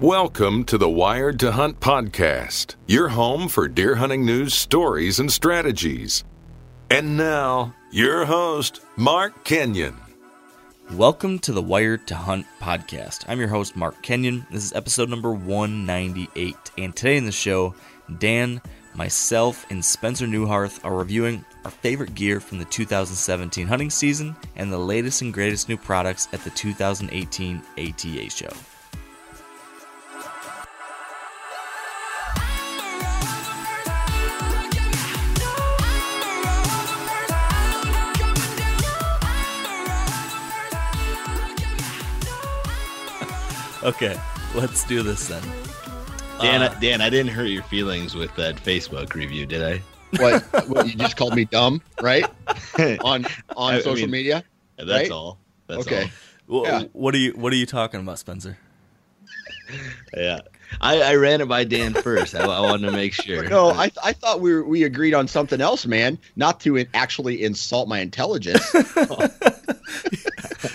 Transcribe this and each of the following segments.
Welcome to the Wired to Hunt podcast, your home for deer hunting news, stories, and strategies. And now, your host, Mark Kenyon. Welcome to the Wired to Hunt podcast. I'm your host, Mark Kenyon. This is episode number 198. And today in the show, Dan, myself, and Spencer Neuharth are reviewing our favorite gear from the 2017 hunting season and the latest and greatest new products at the 2018 ATA show. Okay, let's do this then. Dan, Uh, Dan, I didn't hurt your feelings with that Facebook review, did I? What, what you just called me dumb, right? On on I- I social mean, media. That's Right? all. That's okay. wh- yeah. What are you What are you talking about, Spencer? Yeah. I, I ran it by Dan first. I, I wanted to make sure. No, I I thought we were, we agreed on something else, man. Not to in, actually insult my intelligence.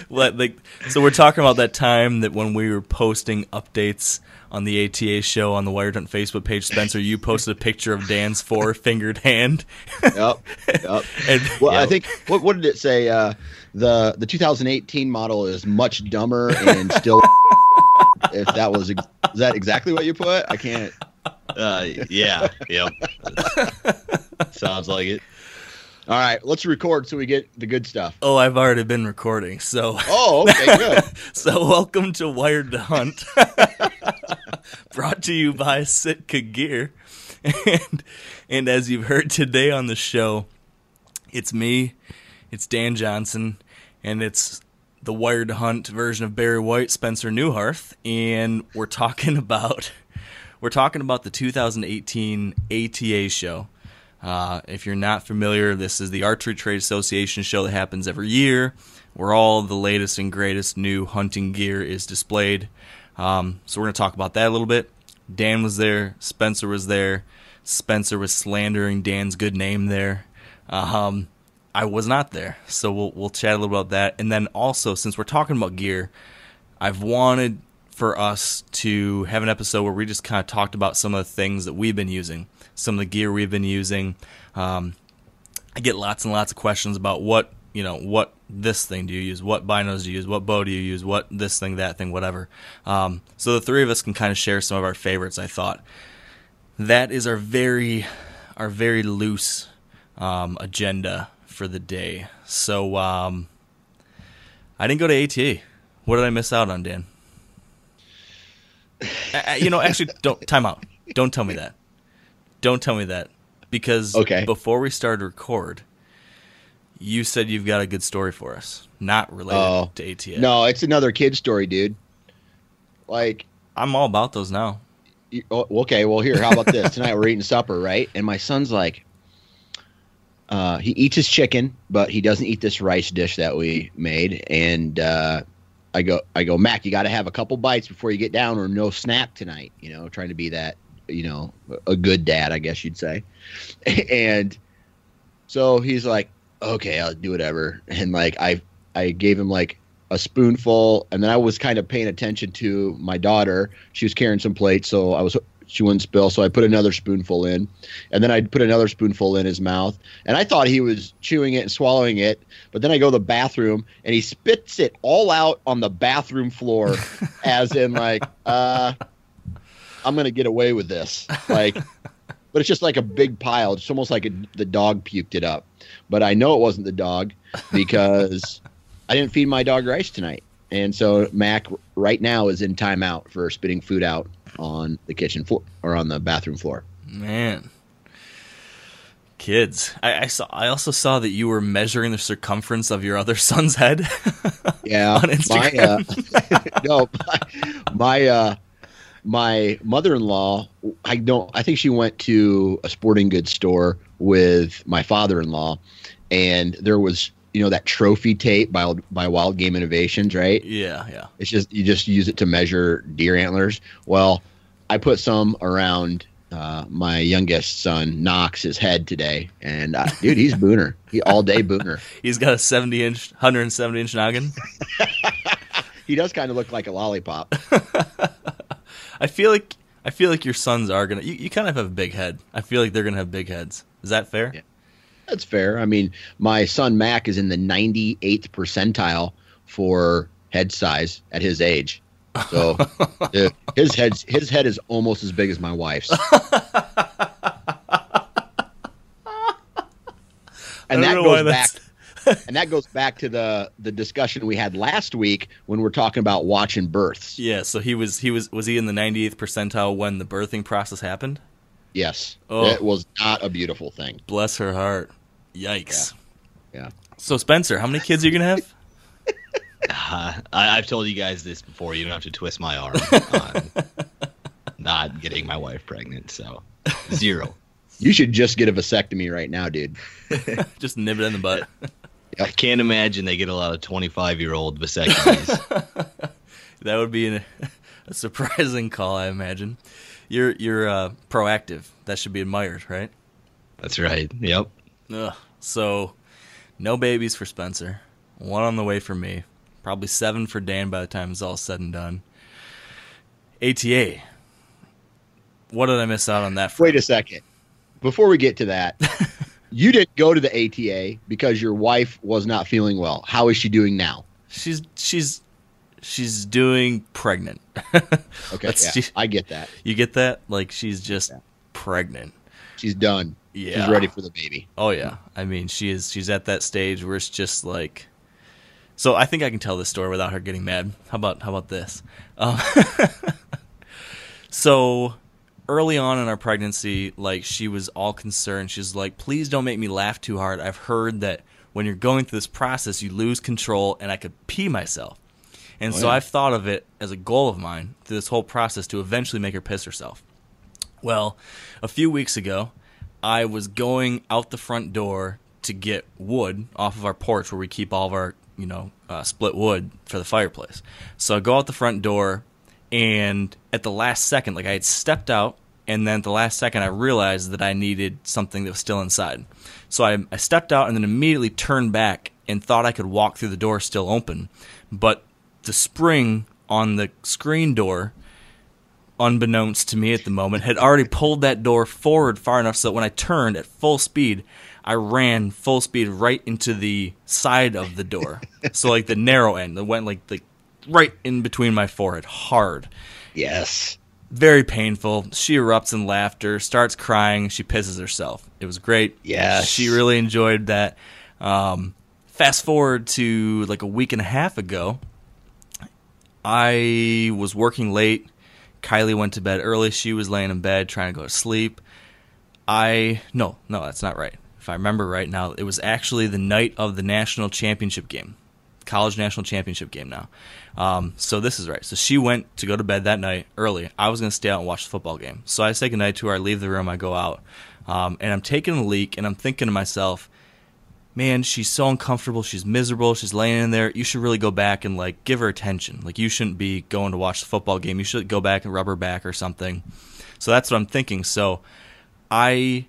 What like so we're talking about that time that when we were posting updates on the ATA show on the Wired Hunt Facebook page, Spencer, you posted a picture of Dan's four fingered hand. yep. Yep. and Well, I think what what did it say? Uh, the the 2018 model is much dumber and still. if that was is that exactly what you put? I can't. Uh, yeah. Yep. Sounds like it. All right, let's record so we get the good stuff. oh, I've already been recording. So Oh, okay, good. so welcome to Wired to Hunt. Brought to you by Sitka Gear. And and as you've heard today on the show, it's me, it's Dan Johnson, and it's the Wired to Hunt version of Barry White, Spencer Neuharth, and we're talking about we're talking about the 2018 ATA show. Uh, if you're not familiar, this is the Archery Trade Association show that happens every year, where all the latest and greatest new hunting gear is displayed. Um, so we're going to talk about that a little bit. Dan was there, Spencer was there. Spencer was slandering Dan's good name there. Um, I was not there, so we'll we'll chat a little about that. And then also, since we're talking about gear, I've wanted for us to have an episode where we just kind of talked about some of the things that we've been using, some of the gear we've been using. Um, I get lots and lots of questions about what you know, what this thing do you use, what binos do you use, what bow do you use, what this thing, that thing, whatever. Um, so the three of us can kind of share some of our favorites. I thought that is our very, our very loose um, agenda for the day. So um, I didn't go to ATA. What did I miss out on, Dan? Uh, uh, you know, actually, don't time out. Don't tell me that. Don't tell me that because Okay. before we started to record, you said you've got a good story for us, not related Oh. to ATA. No, it's another kid story, dude. Like, I'm all about those now. you- oh, okay, well, here, how about this? Tonight we're eating supper, right? And my son's like, uh, he eats his chicken, but he doesn't eat this rice dish that we made. And uh, I go, I go, Mac, you got to have a couple bites before you get down, or no snack tonight. You know, trying to be that, you know, a good dad, I guess you'd say. and so he's like, okay, I'll do whatever. And like, I, I gave him like a spoonful, and then I was kind of paying attention to my daughter. She was carrying some plates, so I was she wouldn't spill. So I put another spoonful in, and then I put another spoonful in his mouth, and I thought he was chewing it and swallowing it. But then I go to the bathroom, and he spits it all out on the bathroom floor, as in like, uh, I'm gonna get away with this, like. But it's just like a big pile. It's almost like a, the dog puked it up. But I know it wasn't the dog because I didn't feed my dog rice tonight. And so Mac right now is in timeout for spitting food out on the kitchen floor or on the bathroom floor. Man, kids. I, I saw. I also saw that you were measuring the circumference of your other son's head. Yeah, On my Instagram. uh, no, my my, uh, my mother-in-law. I don't. I think she went to a sporting goods store with my father-in-law, and there was you know that trophy tape by by Wild Game Innovations, right? yeah, yeah. It's just you just use it to measure deer antlers. Well, I put some around uh, my youngest son Knox's head today, and uh, dude, he's booner. He all day booner. He's got a 70 inch, 170 inch noggin. He does kind of look like a lollipop. I feel like I feel like your sons are gonna. You, you kind of have a big head. I feel like they're gonna have big heads. Is that fair? Yeah. That's fair. I mean, my son Mac is in the 98th percentile for head size at his age. So uh, his head his head is almost as big as my wife's. and that don't know why goes back and that goes back to the the discussion we had last week when we're talking about watching births. Yeah. So he was he was was he in the 98th percentile when the birthing process happened? Yes. Oh. It was not a beautiful thing. Bless her heart. Yikes. Yeah. So Spencer, how many kids are you gonna have? Uh, I, I've told you guys this before. You don't have to twist my arm on not getting my wife pregnant. So zero. You should just get a vasectomy right now, dude. Just nib it in the butt. I can't imagine they get a lot of 25 year old vasectomies. That would be an, a surprising call, I imagine. You're you're uh, proactive. That should be admired, right? That's right. Yep. Ugh. So, no babies for Spencer. One on the way for me. Probably seven for Dan by the time it's all said and done. ATA. What did I miss out on that? Front? Wait a second. Before we get to that, you didn't go to the ATA because your wife was not feeling well. How is she doing now? She's she's she's doing pregnant. Okay, yeah, see. I get that. you get that? Like she's just pregnant. She's done. Yeah. She's ready for the baby. Oh yeah. I mean, she is she's at that stage where it's just like So I think I can tell this story without her getting mad. How about how about this? Um, so early on in our pregnancy, like she was all concerned. She's like, "Please don't make me laugh too hard. I've heard that when you're going through this process, you lose control and I could pee myself." And so yeah. I've thought of it as a goal of mine through this whole process to eventually make her piss herself. Well, a few weeks ago, I was going out the front door to get wood off of our porch where we keep all of our, you know, uh, split wood for the fireplace. So I go out the front door, and at the last second, like I had stepped out, and then at the last second, I realized that I needed something that was still inside. So I, I stepped out and then immediately turned back and thought I could walk through the door still open. But the spring on the screen door unbeknownst to me at the moment, had already pulled that door forward far enough so that when I turned at full speed, I ran full speed right into the side of the door. so like the narrow end that went like like right in between my forehead, hard. Yes. Very painful. She erupts in laughter, starts crying, she pisses herself. It was great. Yes. She really enjoyed that. Um, fast forward to like a week and a half ago, I was working late. Kylie went to bed early. She was laying in bed trying to go to sleep. I no, no, that's not right. If I remember right now, it was actually the night of the national championship game, college national championship game. Now, um, so this is right. So she went to go to bed that night early. I was going to stay out and watch the football game. So I say goodnight to her. I leave the room. I go out, um, and I'm taking a leak, and I'm thinking to myself, man, she's so uncomfortable. She's miserable. She's laying in there. You should really go back and like give her attention. Like you shouldn't be going to watch the football game. You should go back and rub her back or something. So that's what I'm thinking. So I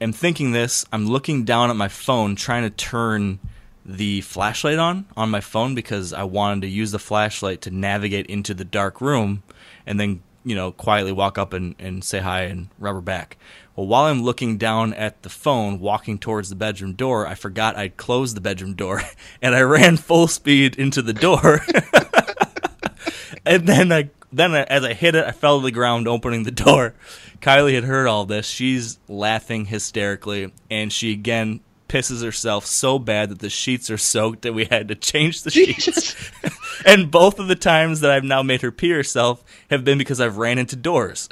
am thinking this. I'm looking down at my phone, trying to turn the flashlight on on my phone because I wanted to use the flashlight to navigate into the dark room and then you know, quietly walk up and, and say hi and rub her back. Well, while I'm looking down at the phone, walking towards the bedroom door, I forgot I'd closed the bedroom door, and I ran full speed into the door. and then I then I, as I hit it, I fell to the ground, opening the door. Kylie had heard all this. She's laughing hysterically, and she again pisses herself so bad that the sheets are soaked that we had to change the sheets. and both of the times that I've now made her pee herself have been because I've ran into doors.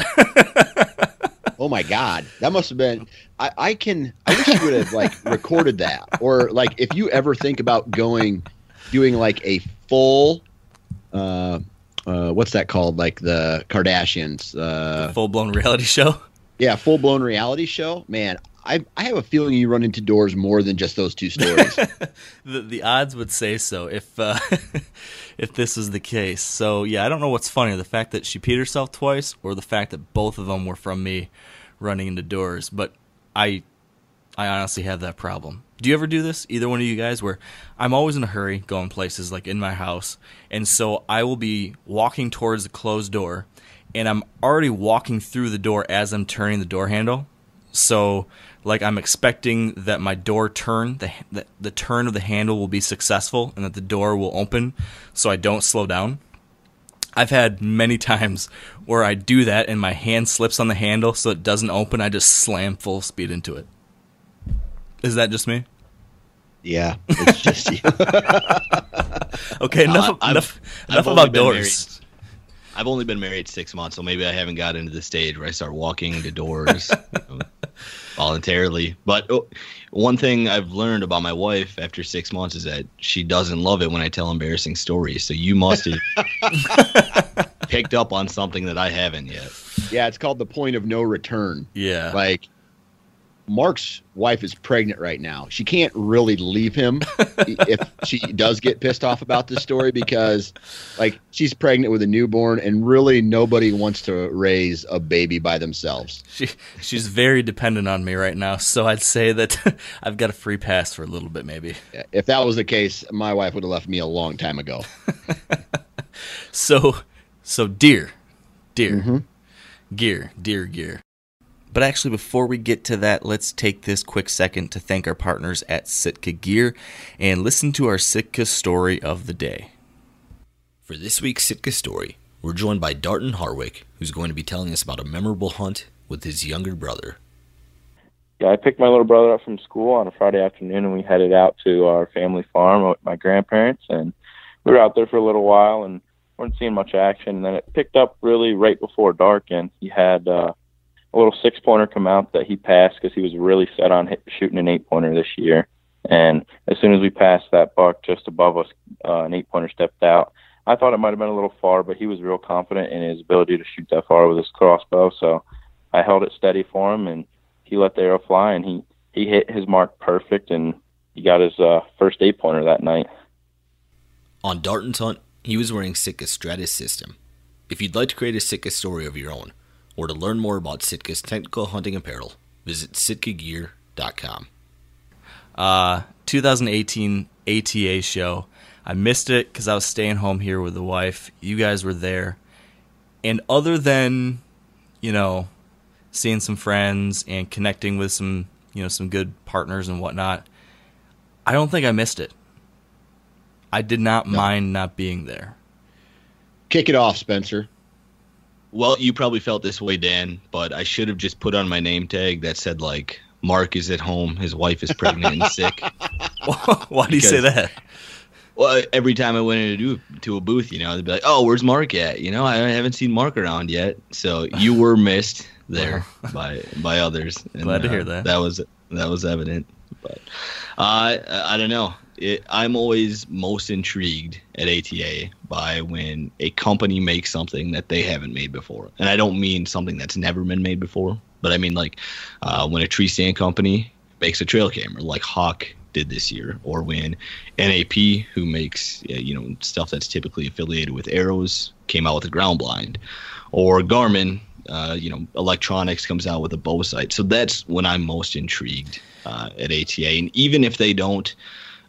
Oh my god, that must have been. I, I can. I wish you would have like recorded that, or like if you ever think about going, doing like a full, uh, uh, what's that called? Like the Kardashians. Uh, Full blown reality show. yeah, full blown reality show. Man, I I have a feeling you run into doors more than just those two stories. The the odds would say so if uh, if this is the case. So yeah, I don't know what's funnier, the fact that she peed herself twice, or the fact that both of them were from me running into doors. But I I honestly have that problem. Do you ever do this, either one of you guys, where I'm always in a hurry going places like in my house, and so I will be walking towards the closed door, and I'm already walking through the door as I'm turning the door handle. So, like, I'm expecting that my door turn, the, the the turn of the handle will be successful, and that the door will open, so I don't slow down. I've had many times where I do that, and my hand slips on the handle, so it doesn't open. I just slam full speed into it. Is that just me? yeah, it's just you. Okay, enough, Uh, I've- enough, I've enough about doors. I've only been married six months, so maybe I haven't got into the stage where I start walking to doors you know, voluntarily. But oh, one thing I've learned about my wife after six months is that she doesn't love it when I tell embarrassing stories. So you must have picked up on something that I haven't yet. yeah, it's called the point of no return. Yeah. Like Mark's wife is pregnant right now. She can't really leave him if she does get pissed off about this story because like she's pregnant with a newborn and really nobody wants to raise a baby by themselves. She she's very dependent on me right now, so I'd say that I've got a free pass for a little bit, maybe. If that was the case, my wife would have left me a long time ago. So, so deer, deer, mm-hmm. gear, dear gear. But actually, before we get to that, let's take this quick second to thank our partners at Sitka Gear and listen to our Sitka story of the day. For this week's Sitka story, we're joined by Darton Harwick, who's going to be telling us about a memorable hunt with his younger brother. Yeah, I picked my little brother up from school on a Friday afternoon, and we headed out to our family farm with my grandparents. And we were out there for a little while, and weren't seeing much action. And then it picked up really right before dark, and he had uh, a little six pointer come out that he passed because he was really set on hit, shooting an eight pointer this year. And as soon as we passed that buck just above us, uh, an eight pointer stepped out. I thought it might have been a little far, but he was real confident in his ability to shoot that far with his crossbow. So I held it steady for him, and he let the arrow fly, and he he hit his mark perfect, and he got his uh, first eight pointer that night. On Darton's hunt, he was wearing Sitka's Stratus system. If you'd like to create a Sitka story of your own, or to learn more about Sitka's technical hunting apparel, visit sitkagear.com. Uh, 2018 ATA show. I missed it because I was staying home here with the wife. You guys were there. And other than, you know, seeing some friends and connecting with some, you know, some good partners and whatnot, I don't think I missed it. I did not mind not being there. Kick it off, Spencer. Well, you probably felt this way, Dan, but I should have just put on my name tag that said like Mark is at home, his wife is pregnant and sick. Why do you say that? Well, every time I went into to a booth, you know, they'd be like, "Oh, where's Mark at?" You know, I haven't seen Mark around yet, so you were missed there by by others. And, Glad to uh, hear that. That was that was evident, but uh, I I don't know. It, I'm always most intrigued at ATA by when a company makes something that they haven't made before, and I don't mean something that's never been made before, but I mean like uh, when a tree stand company makes a trail camera, like Hawk did this year, or when NAP, who makes uh, you know stuff that's typically affiliated with arrows, came out with a ground blind, or Garmin, uh, you know, electronics comes out with a bow sight. So that's when I'm most intrigued uh, at ATA, and even if they don't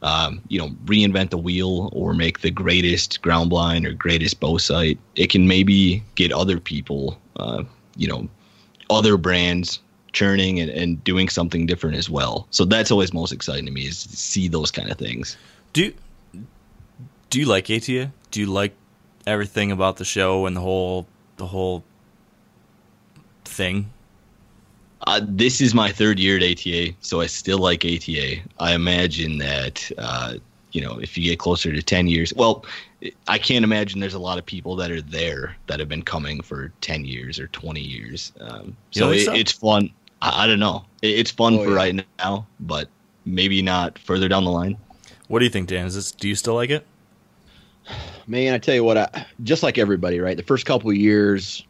um, you know, reinvent the wheel or make the greatest ground blind or greatest bow sight. It can maybe get other people, uh, you know, other brands churning and, and doing something different as well. So that's always most exciting to me is to see those kind of things. Do do you like ATA? Do you like everything about the show and the whole the whole thing? Uh, this is my third year at ATA, so I still like ATA. I imagine that uh, you know if you get closer to ten years, well, I can't imagine there's a lot of people that are there that have been coming for ten years or twenty years. Um, so, it, so? it's fun. I, I don't know. It, it's fun Oh, for yeah. right now, but maybe not further down the line. What do you think, Dan? Is this do you still like it? Man, I tell you what, I, just like everybody, right? The first couple of years,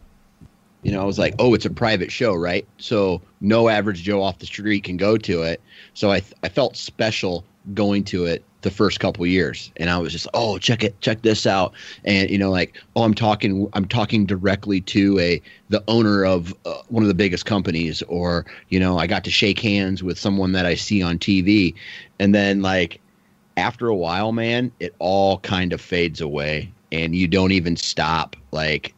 you know, I was like, oh, it's a private show, right? So no average Joe off the street can go to it. So I, I felt special going to it the first couple years, and I was just, oh, check it, check this out, and you know, like, oh, I'm talking, I'm talking directly to a the owner of uh, one of the biggest companies, or you know, I got to shake hands with someone that I see on TV, and then like after a while, man, it all kind of fades away. And you don't even stop like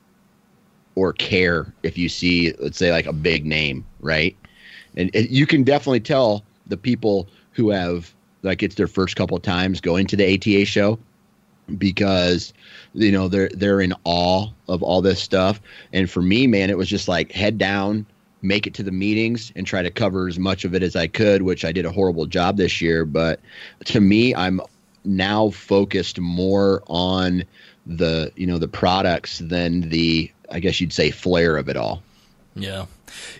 or care if you see let's say like a big name, right? And you can definitely tell the people who have like it's their first couple of times going to the ATA show because you know they're they're in awe of all this stuff and for me man it was just like head down make it to the meetings and try to cover as much of it as I could which I did a horrible job this year but to me I'm now focused more on the you know the products than the I guess you'd say flair of it all Yeah.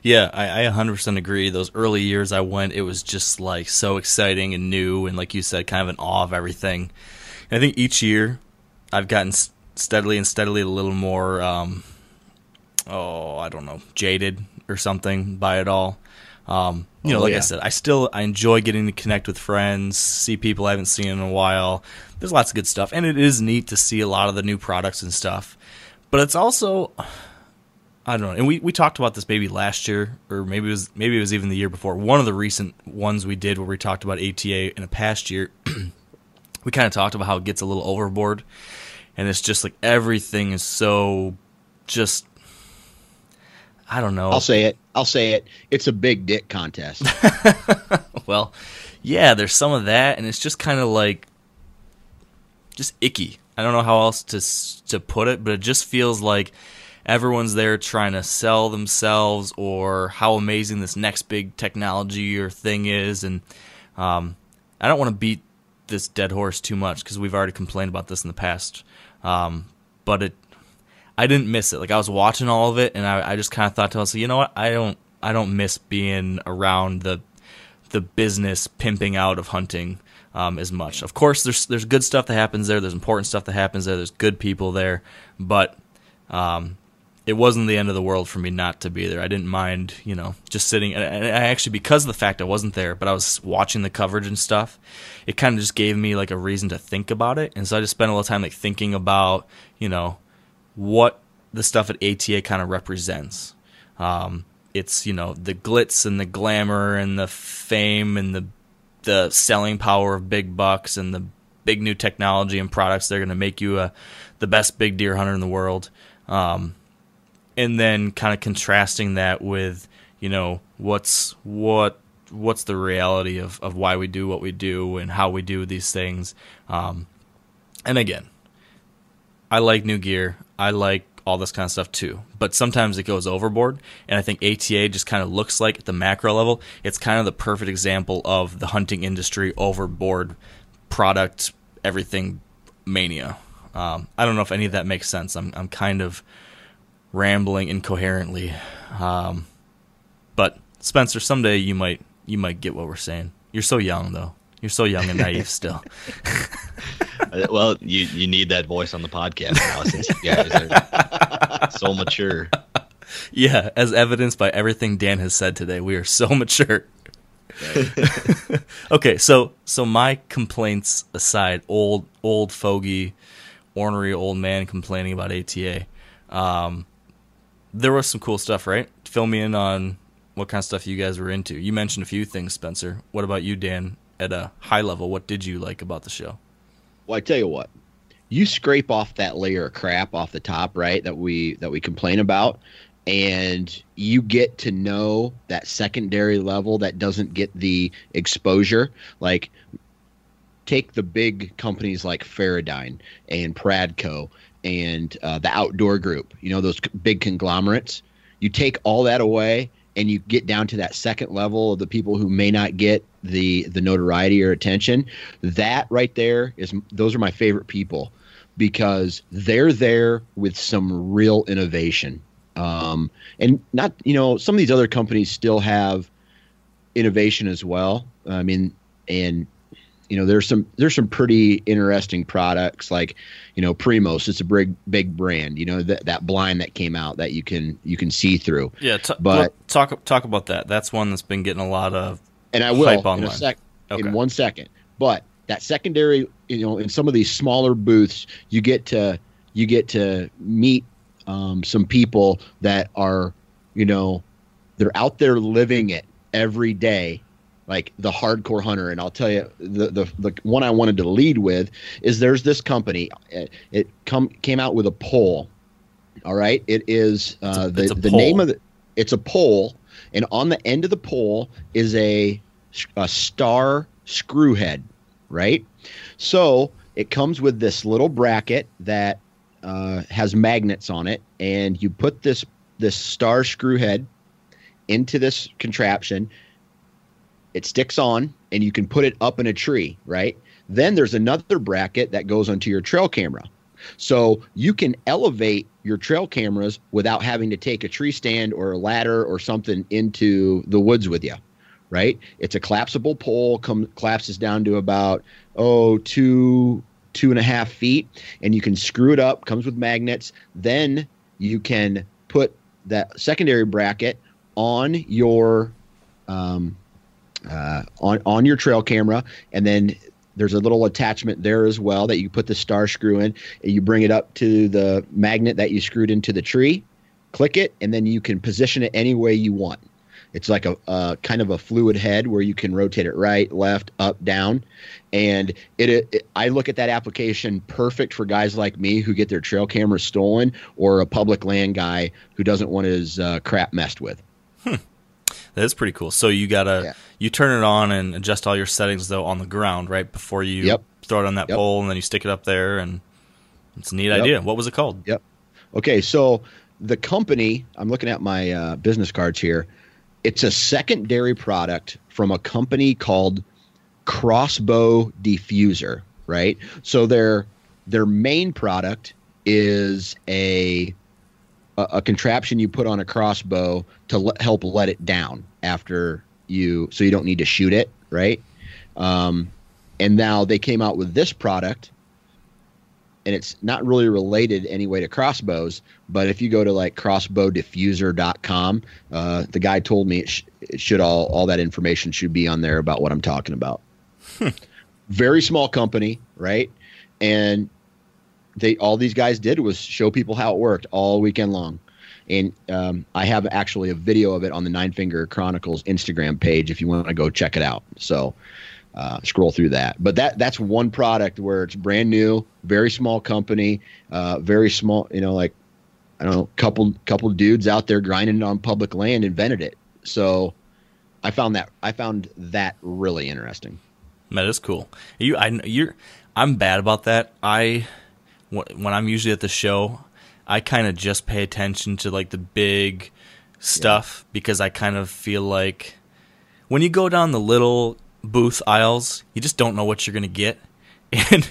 Yeah, I, I 100% agree. Those early years I went, it was just like so exciting and new, and like you said, kind of in awe of everything. And I think each year I've gotten steadily and steadily a little more, um, oh, I don't know, jaded or something by it all. Um, you know, Oh, like I said, I still I enjoy getting to connect with friends, see people I haven't seen in a while. There's lots of good stuff, and it is neat to see a lot of the new products and stuff. But it's also I don't know. And we, we talked about this maybe last year, or maybe it was maybe it was even the year before. One of the recent ones we did where we talked about ATA in a past year, we kind of talked about how it gets a little overboard, and it's just like everything is so just I don't know. I'll say it I'll say it it's a big dick contest well, yeah, there's some of that, and it's just kind of like just icky. I don't know how else to to put it, but it just feels like everyone's there trying to sell themselves or how amazing this next big technology or thing is, and um, I don't want to beat this dead horse too much because we've already complained about this in the past. Um, but it, I didn't miss it. Like I was watching all of it, and I, I just kind of thought to myself, you know what? I don't, I don't miss being around the, the business pimping out of hunting um, as much. Of course, there's there's good stuff that happens there. There's important stuff that happens there. There's good people there, but um, it wasn't the end of the world for me not to be there. I didn't mind, you know, just sitting. And I actually, because of the fact I wasn't there, but I was watching the coverage and stuff, it kind of just gave me like a reason to think about it. And so I just spent a little time like thinking about, you know, what the stuff at ATA kind of represents. Um, it's you know the glitz and the glamour and the fame and the the selling power of big bucks and the big new technology and products. They're going to make you a the best big deer hunter in the world. Um, and then kind of contrasting that with you know what's what what's the reality of, of why we do what we do and how we do these things um, and again i like new gear i like all this kind of stuff too but sometimes it goes overboard and i think ata just kind of looks like at the macro level it's kind of the perfect example of the hunting industry overboard product everything mania um, i don't know if any of that makes sense i'm, I'm kind of rambling incoherently. Um, but Spencer, someday you might you might get what we're saying. You're so young though. You're so young and naive still. Uh, well, you you need that voice on the podcast now since you guys are so mature. yeah, as evidenced by everything Dan has said today, we are so mature. okay, so so my complaints aside, old old fogey, ornery old man complaining about ATA. Um, there was some cool stuff, right? Fill me in on what kind of stuff you guys were into. You mentioned a few things, Spencer. What about you, Dan? At a high level, what did you like about the show? Well, I tell you what, you scrape off that layer of crap off the top, right? That we that we complain about, and you get to know that secondary level that doesn't get the exposure. Like, take the big companies like Feradyne and Pradco and uh, the Outdoor Group. You know those big conglomerates. You take all that away, and you get down to that second level of the people who may not get the the notoriety or attention. That right there is those are my favorite people because they're there with some real innovation. Um, and not you know some of these other companies still have innovation as well. I mean, and you know there's some there's some pretty interesting products like you know Primos. It's a big big brand. You know that that blind that came out that you can you can see through. Yeah, t- But- talk talk about that. That's one that's been getting a lot of and I will in a sec Okay. in one second. But that secondary, you know, in some of these smaller booths, you get to you get to meet um, some people that are, you know, they're out there living it every day, like the hardcore hunter. And I'll tell you, the the the one I wanted to lead with is there's this company. It, it come came out with a pole. All right, it is uh, It's a- the it's the name of the it's a pole, and on the end of the pole is a a star screw head, right? So it comes with this little bracket that uh, has magnets on it, and you put this this star screw head into this contraption. It sticks on, and you can put it up in a tree, right? Then there's another bracket that goes onto your trail camera. So you can elevate your trail cameras without having to take a tree stand or a ladder or something into the woods with you, right? It's a collapsible pole, come collapses down to about oh two two and a half feet, and you can screw it up. Comes with magnets. Then you can put that secondary bracket on your um, uh, on on your trail camera, and then there's a little attachment there as well that you put the star screw in. And you bring it up to the magnet that you screwed into the tree, click it, and then you can position it any way you want. It's like a, a kind of a fluid head where you can rotate it right, left, up, down, and it, it. I look at that application perfect for guys like me who get their trail cameras stolen, or a public land guy who doesn't want his uh, crap messed with. That's pretty cool. So you gotta Yeah. you turn it on and adjust all your settings though on the ground right before you Yep. throw it on that Yep. pole and then you stick it up there and it's a neat Yep. idea. What was it called? Yep. Okay, so the company, I'm looking at my uh, business cards here. It's a secondary product from a company called Crossbow Diffuser, right? So their their main product is a a, a contraption you put on a crossbow to help let it down after you, so you don't need to shoot it, right? Um, and now they came out with this product and it's not really related anyway to crossbows. But if you go to like crossbowdiffuser.com, uh, the guy told me it, sh- it should all all that information should be on there about what I'm talking about. Very small company, right? And they all these guys did was show people how it worked all weekend long. And um, I have actually a video of it on the Nine Finger Chronicles Instagram page if you want to go check it out. So uh, scroll through that. But that that's one product where it's brand new, very small company, uh, very small. You know, like I don't know, couple couple dudes out there grinding on public land invented it. So I found that I found that really interesting. That is cool. You, I, you're, I'm bad about that. I, when I'm usually at the show, I kind of just pay attention to like the big stuff because I kind of feel like when you go down the little booth aisles, you just don't know what you're gonna get, and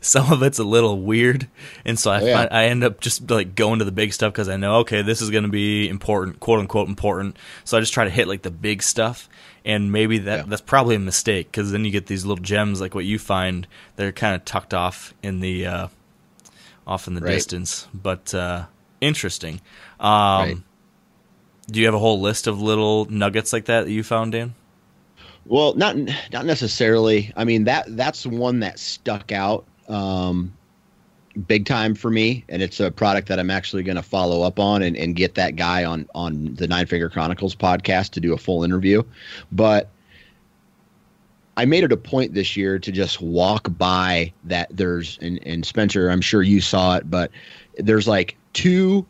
some of it's a little weird. And so I Oh, yeah. find, I end up just like going to the big stuff because I know okay, this is gonna be important, quote unquote important. So I just try to hit like the big stuff, and maybe that Yeah. that's probably a mistake because then you get these little gems like what you find that are kind of tucked off in the uh, off in the Right. distance, but uh, interesting. Um, Right. Do you have a whole list of little nuggets like that that you found, Dan? Well, not not necessarily. I mean that that's one that stuck out um, big time for me, and it's a product that I'm actually going to follow up on and, and get that guy on on the Nine Finger Chronicles podcast to do a full interview. But I made it a point this year to just walk by that. There's and, and Spencer, I'm sure you saw it, but there's like two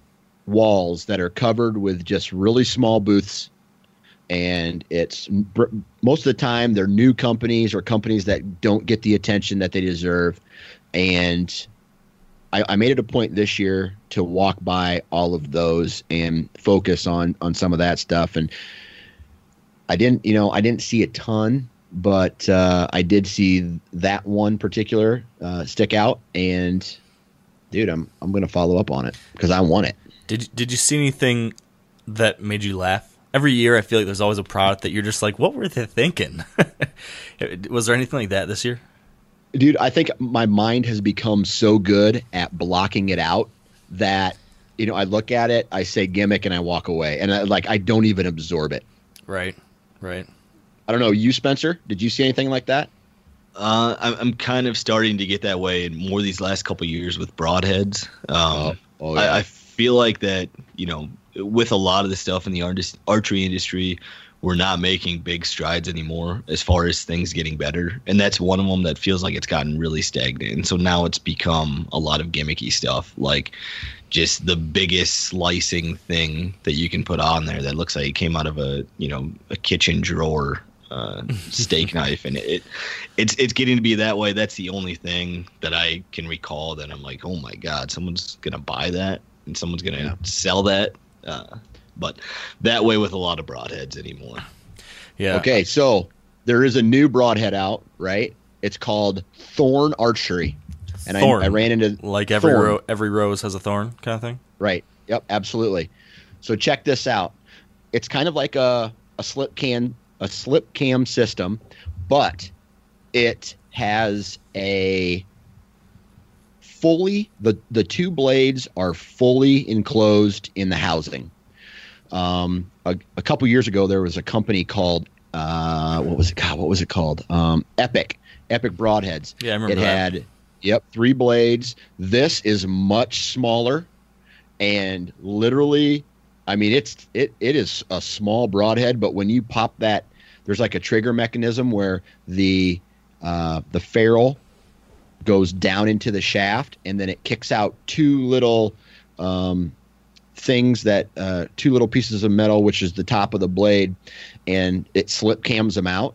walls that are covered with just really small booths, and it's most of the time they're new companies or companies that don't get the attention that they deserve, and I, I made it a point this year to walk by all of those and focus on on some of that stuff and. I didn't, you know, I didn't see a ton, but uh, I did see that one particular uh, stick out, and dude, I'm I'm gonna follow up on it because I want it. Did Did you see anything that made you laugh? Every year, I feel like there's always a product that you're just like, "What were they thinking?" Was there anything like that this year? Dude, I think my mind has become so good at blocking it out that you know I look at it, I say gimmick, and I walk away, and I, like I don't even absorb it. Right, right. I don't know. You, Spencer, did you see anything like that? Uh, I'm, I'm kind of starting to get that way in more these last couple years with broadheads. Um, oh, yeah. I, I feel like that, you know, with a lot of the stuff in the artist, archery industry, we're not making big strides anymore as far as things getting better. And that's one of them that feels like it's gotten really stagnant. And so now it's become a lot of gimmicky stuff, like just the biggest slicing thing that you can put on there that looks like it came out of a, you know, a kitchen drawer uh, steak knife, and it it's it's getting to be that way. That's the only thing that I can recall that I'm like, oh my god, someone's gonna buy that and someone's gonna Yeah. sell that. Uh, but that way with a lot of broadheads anymore. Yeah. Okay, so there is a new broadhead out, right? It's called Thorn Archery, and I, I ran into Like every Thorn. ro- every rose has a thorn, kind of thing. Right. Yep. Absolutely. So check this out. It's kind of like a a slip can a slip cam system, but it has a fully the the two blades are fully enclosed in the housing. Um, a, a couple years ago, there was a company called uh, what was it? God, what was it called? Um, Epic Epic Broadheads. Yeah, I remember it that. had yep three blades. This is much smaller, and literally, I mean it's it it is a small broadhead, but when you pop that, there's like a trigger mechanism where the uh, the ferrule goes down into the shaft, and then it kicks out two little um, things that uh, two little pieces of metal, which is the top of the blade, and it slip cams them out.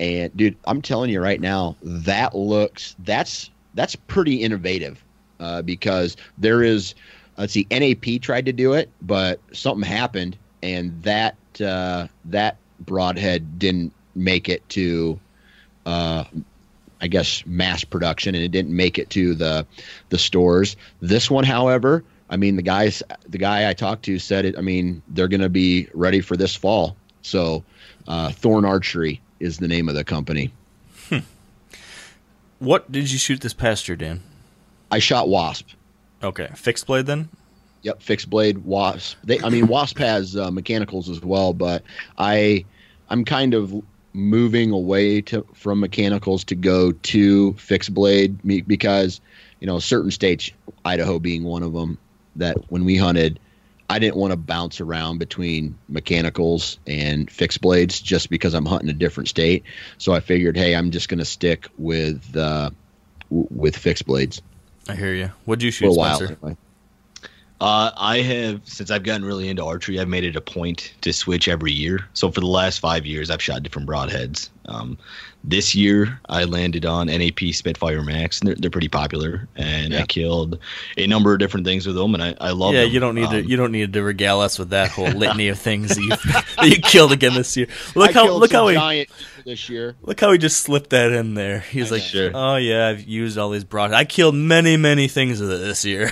And dude, I'm telling you right now, that looks that's that's pretty innovative uh, because there is let's see, NAP tried to do it, but something happened, and that uh, that broadhead didn't make it to uh, I guess mass production, and it didn't make it to the the stores. This one, however, I mean the guys the guy I talked to said it. I mean they're going to be ready for this fall. So uh, Thorn Archery is the name of the company. What did you shoot this past year, Dan? I shot Wasp. Okay, fixed blade then. Yep, fixed blade Wasp. They, I mean, Wasp has uh, mechanicals as well, but I, I'm kind of moving away to from mechanicals to go to fixed blade because, you know, certain states, Idaho being one of them, that when we hunted, I didn't want to bounce around between mechanicals and fixed blades just because I'm hunting a different state. So I figured, hey, I'm just going to stick with uh, w- with fixed blades I hear you. What'd you for shoot, a while. Spencer? anyway. Uh, I have since I've gotten really into archery. I've made it a point to switch every year. So for the last five years, I've shot different broadheads. Um, this year, I landed on NAP Spitfire Max. And they're, they're pretty popular, and Yeah. I killed a number of different things with them, and I, I love Yeah, them. you don't need to. Um, You don't need to regale us with that whole litany of things that you that you killed again this year. Look I how look some how he giant this year. look how he just slipped that in there. He's I like. Sure. oh yeah, I've used all these broad. I killed many many things with it this year.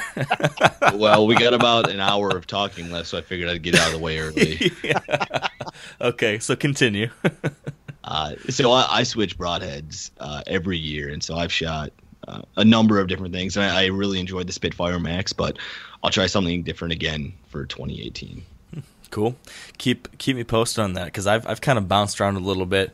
well, we got about an hour of talking left, so I figured I'd get out of the way early. okay, so continue. Uh, so I, I switch broadheads uh, every year, and so I've shot uh, a number of different things, and I, I really enjoyed the Spitfire Max, but I'll try something different again for 2018. Cool. Keep keep me posted on that because I've I've kind of bounced around a little bit.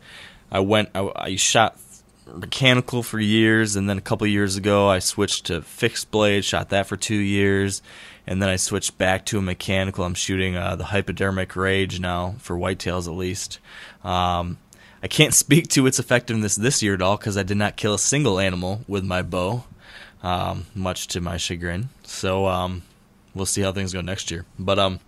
I went I, I shot mechanical for years, and then a couple years ago I switched to fixed blade. Shot that for two years, and then I switched back to a mechanical. I'm shooting uh, the hypodermic rage now for whitetails at least. Um, I can't speak to its effectiveness this year at all because I did not kill a single animal with my bow, um, much to my chagrin. So um, we'll see how things go next year. But um,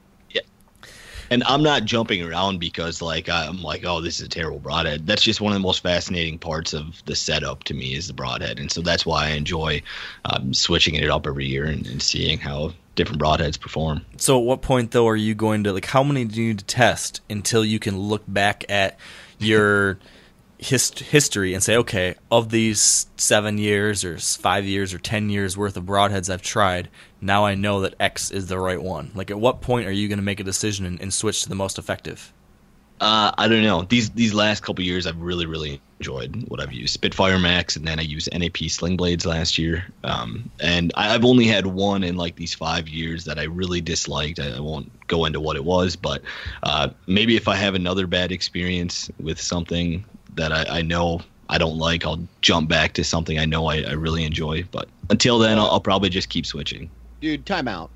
And I'm not jumping around because like I'm like, oh, this is a terrible broadhead. That's just one of the most fascinating parts of the setup to me is the broadhead, and so that's why I enjoy um, switching it up every year and, and seeing how different broadheads perform. So at what point though are you going to like how many do you need to test until you can look back at your hist- history and say okay of these 7 years or 5 years or 10 years worth of broadheads I've tried now I know that X is the right one. Like at what point are you going to make a decision and, and switch to the most effective? Uh, I don't know. These these last couple years, I've really really enjoyed what I've used. Spitfire Maxx, and then I used NAP Sling Blades last year. Um, and I, I've only had one in like these five years that I really disliked. I, I won't go into what it was, but uh, maybe if I have another bad experience with something that I, I know I don't like, I'll jump back to something I know I, I really enjoy. But until then, I'll, I'll probably just keep switching. dude time out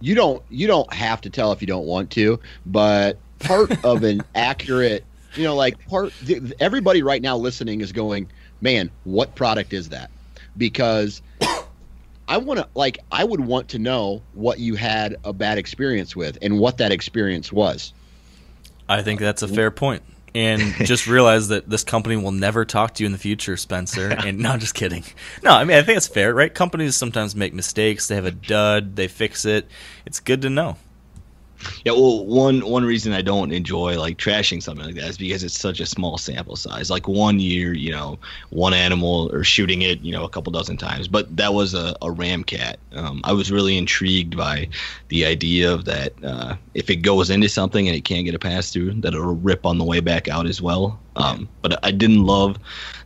you don't you don't have to tell if you don't want to but part of an accurate you know like part th- everybody right now listening is going man what product is that because i want to like i would want to know what you had a bad experience with and what that experience was I think that's a fair point. And just realize that this company will never talk to you in the future, Spencer. And no, just kidding. No, I mean I think it's fair, right? Companies sometimes make mistakes. They have a dud. They fix it. It's good to know. Yeah, well, one one reason I don't enjoy like trashing something like that is because it's such a small sample size. Like one year, you know, one animal or shooting it, you know, a couple dozen times. But that was a, a Ramcat. Um, I was really intrigued by the idea of that. Uh, if it goes into something and it can't get a pass through, that it'll rip on the way back out as well. Um, but I didn't love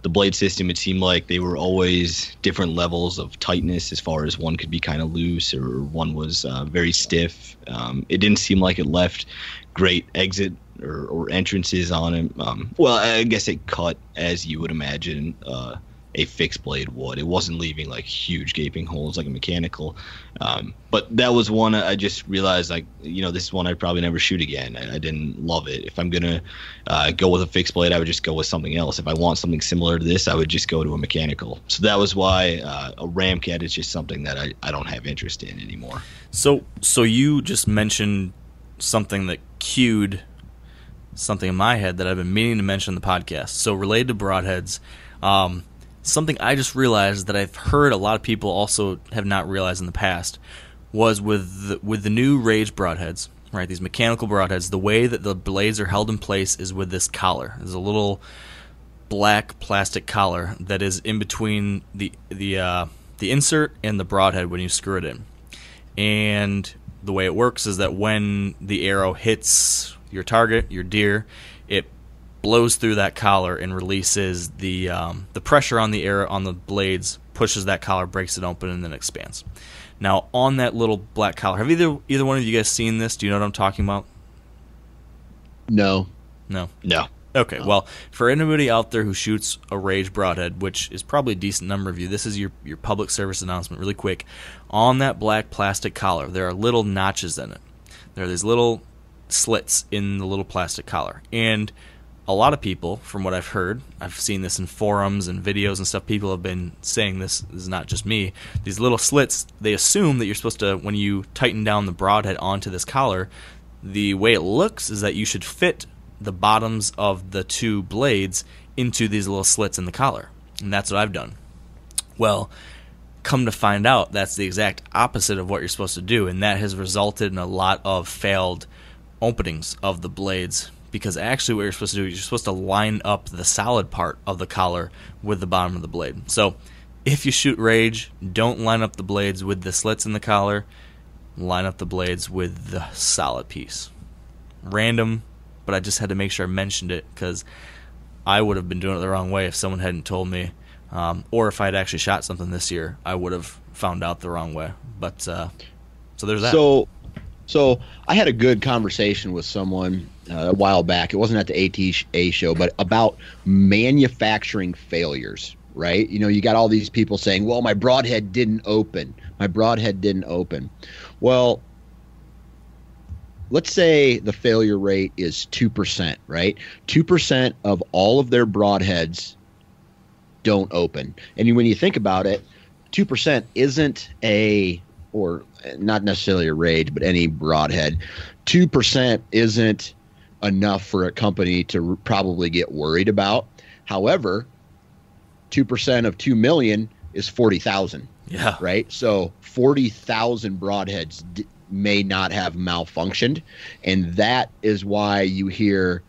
the blade system. It seemed like they were always different levels of tightness as far as one could be kind of loose or one was uh, very stiff. Um, it didn't seem like it left great exit or, or entrances on it. Um, well, I guess it cut as you would imagine uh, a fixed blade would. It wasn't leaving like huge gaping holes like a mechanical. Um, but that was one I just realized like you know this is one I'd probably never shoot again. I, I didn't love it. If I'm gonna uh, go with a fixed blade, I would just go with something else. If I want something similar to this, I would just go to a mechanical. So that was why uh, a Ramcat is just something that I, I don't have interest in anymore. So so you just mentioned something that cued something in my head that I've been meaning to mention in the podcast. So related to broadheads, um, something I just realized that I've heard a lot of people also have not realized in the past was with the, with the new Rage broadheads, right? These mechanical broadheads, the way that the blades are held in place is with this collar. There's a little black plastic collar that is in between the the uh, the insert and the broadhead when you screw it in. And the way it works is that when the arrow hits your target, your deer, blows through that collar and releases the um, the pressure on the arrow on the blades, pushes that collar, breaks it open, and then expands. Now on that little black collar, have either either one of you guys seen this? Do you know what I'm talking about? no No. No. Okay, well, for anybody out there who shoots a Rage Broadhead, which is probably a decent number of you, this is your, your public service announcement, really quick. On that black plastic collar, there are little notches in it. There are these little slits in the little plastic collar. And a lot of people, from what I've heard, I've seen this in forums and videos and stuff, people have been saying this, this is not just me. These little slits, they assume that you're supposed to, when you tighten down the broadhead onto this collar, the way it looks is that you should fit the bottoms of the two blades into these little slits in the collar. And that's what I've done. Well, come to find out, that's the exact opposite of what you're supposed to do. And that has resulted in a lot of failed openings of the blades. Because actually, what you're supposed to do is you're supposed to line up the solid part of the collar with the bottom of the blade. So, if you shoot Rage, don't line up the blades with the slits in the collar. Line up the blades with the solid piece. Random, but I just had to make sure I mentioned it because I would have been doing it the wrong way if someone hadn't told me, um, or if I had actually shot something this year, I would have found out the wrong way. But uh, so there's that. So, so I had a good conversation with someone uh, a while back. It wasn't at the ATA show, but about manufacturing failures. Right? You know, you got all these people saying, "Well, my broadhead didn't open. My broadhead didn't open." Well, let's say the failure rate is 2%, right? 2% of all of their broadheads don't open. And when you think about it, 2% isn't a, or not necessarily a rage, but any broadhead. 2% isn't enough for a company to r- probably get worried about. However, 2% of 2 million is 40,000 Yeah. right? So 40,000 broadheads d- may not have malfunctioned. And that is why you hear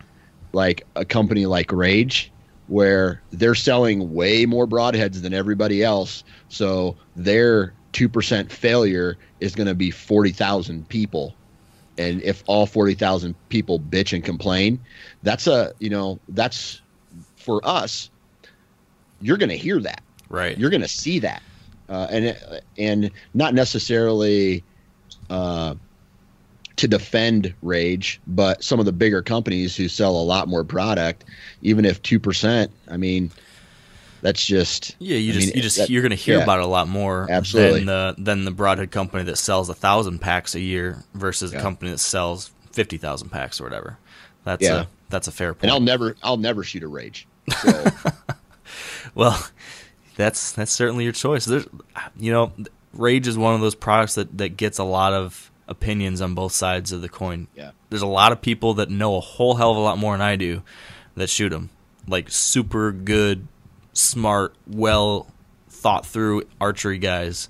like a company like Rage, where they're selling way more broadheads than everybody else. So their 2% failure is going to be 40,000 people. And if all 40,000 people bitch and complain, that's a, you know, that's for us, you're going to hear that Right. you're going to see that, uh, and and not necessarily uh, to defend Rage, but some of the bigger companies who sell a lot more product, even if two percent, I mean, that's just Yeah, you I just mean, you just that- you're going to hear yeah. about it a lot more Absolutely. than the than the broadhead company that sells a thousand packs a year versus a company that sells fifty thousand packs or whatever. That's Yeah. a that's a fair point. And I'll never, I'll never shoot a Rage. So Well, that's that's certainly your choice. There's, you know, Rage is one of those products that that gets a lot of opinions on both sides of the coin. Yeah. There's a lot of people that know a whole hell of a lot more than I do that shoot them. Like super good, smart, well thought through archery guys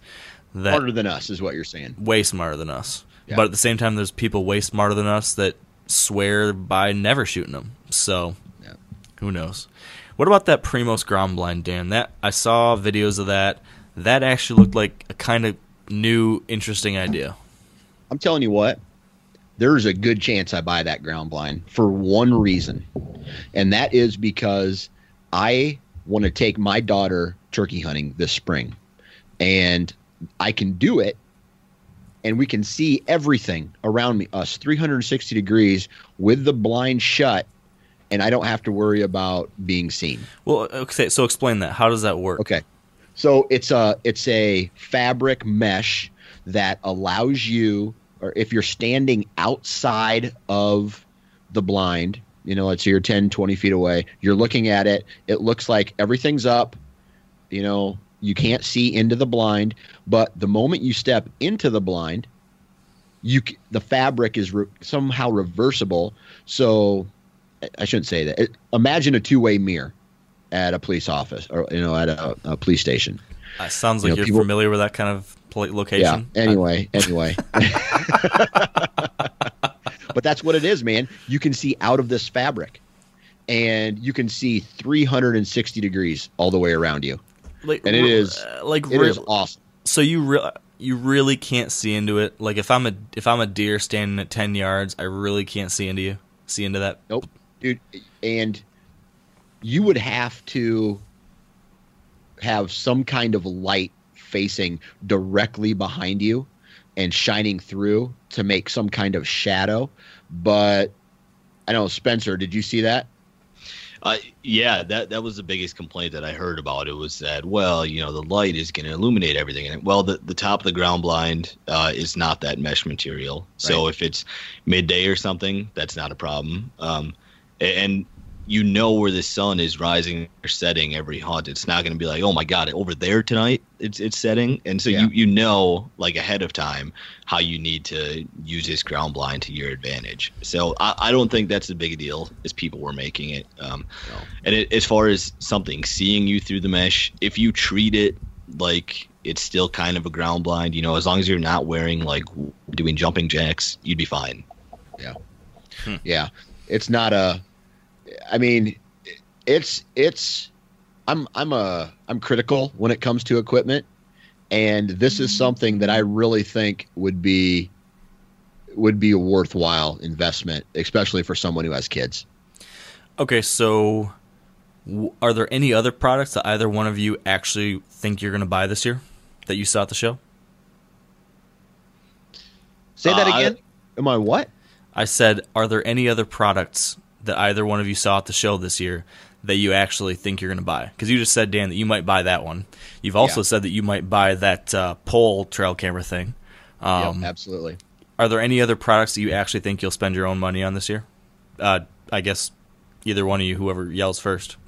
that harder than us is what you're saying. way smarter than us. Yeah. But at the same time, there's people way smarter than us that swear by never shooting them. So Yeah. who knows? What about that Primos ground blind, Dan? That I saw videos of that. That actually looked like a kind of new, interesting idea. I'm telling you what, there's a good chance I buy that ground blind for one reason. And that is because I want to take my daughter turkey hunting this spring. And I can do it and we can see everything around me us 360 degrees with the blind shut and I don't have to worry about being seen. Well, okay, so explain that. How does that work? Okay. So it's a it's a fabric mesh that allows you or if you're standing outside of the blind, you know, let's say you're 10, 20 feet away, you're looking at it, it looks like everything's up, you know, you can't see into the blind, but the moment you step into the blind, you the fabric is re- somehow reversible. So I- shouldn't say that. Imagine a two-way mirror at a police office or you know at a, a police station. Uh, sounds like you are familiar with that kind of location. Yeah. Anyway, anyway. but that's what it is, man. You can see out of this fabric, and you can see 360 degrees all the way around you, like, and it is uh, like it re- is awesome. so you re- you really can't see into it. Like if I'm a if I'm a deer standing at ten yards, I really can't see into you. See into that. Nope, dude. And you would have to have some kind of light facing directly behind you and shining through to make some kind of shadow. But I don't know, Spencer, did you see that? Uh, yeah, that that was the biggest complaint that I heard about it was that well, you know, the light is going to illuminate everything, and well, the the top of the ground blind uh, is not that mesh material. So if it's midday or something, that's not a problem. Um, and you know where the sun is rising or setting every hunt. It's not going to be like, oh my god, over there tonight, it's it's setting, and so Yeah. you you know like ahead of time how you need to use this ground blind to your advantage. So I, I don't think that's a big a deal as people were making it. Um, and it, as far as something seeing you through the mesh, if you treat it like it's still kind of a ground blind, you know, as long as you're not wearing like doing jumping jacks, you'd be fine. Yeah. Yeah, it's not a. I mean, it's it's. I'm I'm a I'm critical when it comes to equipment, and this is something that I really think would be would be a worthwhile investment, especially for someone who has kids. Okay, so are there any other products that either one of you actually think you're going to buy this year that you saw at the show? Say that Uh, I- again. Am I what? I said, are there any other products that either one of you saw at the show this year that you actually think you're going to buy? Because you just said, Dan, that you might buy that one. You've also Yeah. said that you might buy that uh, pole trail camera thing. Um, yeah, absolutely. are there any other products that you actually think you'll spend your own money on this year? Uh, I guess either one of you, whoever yells first.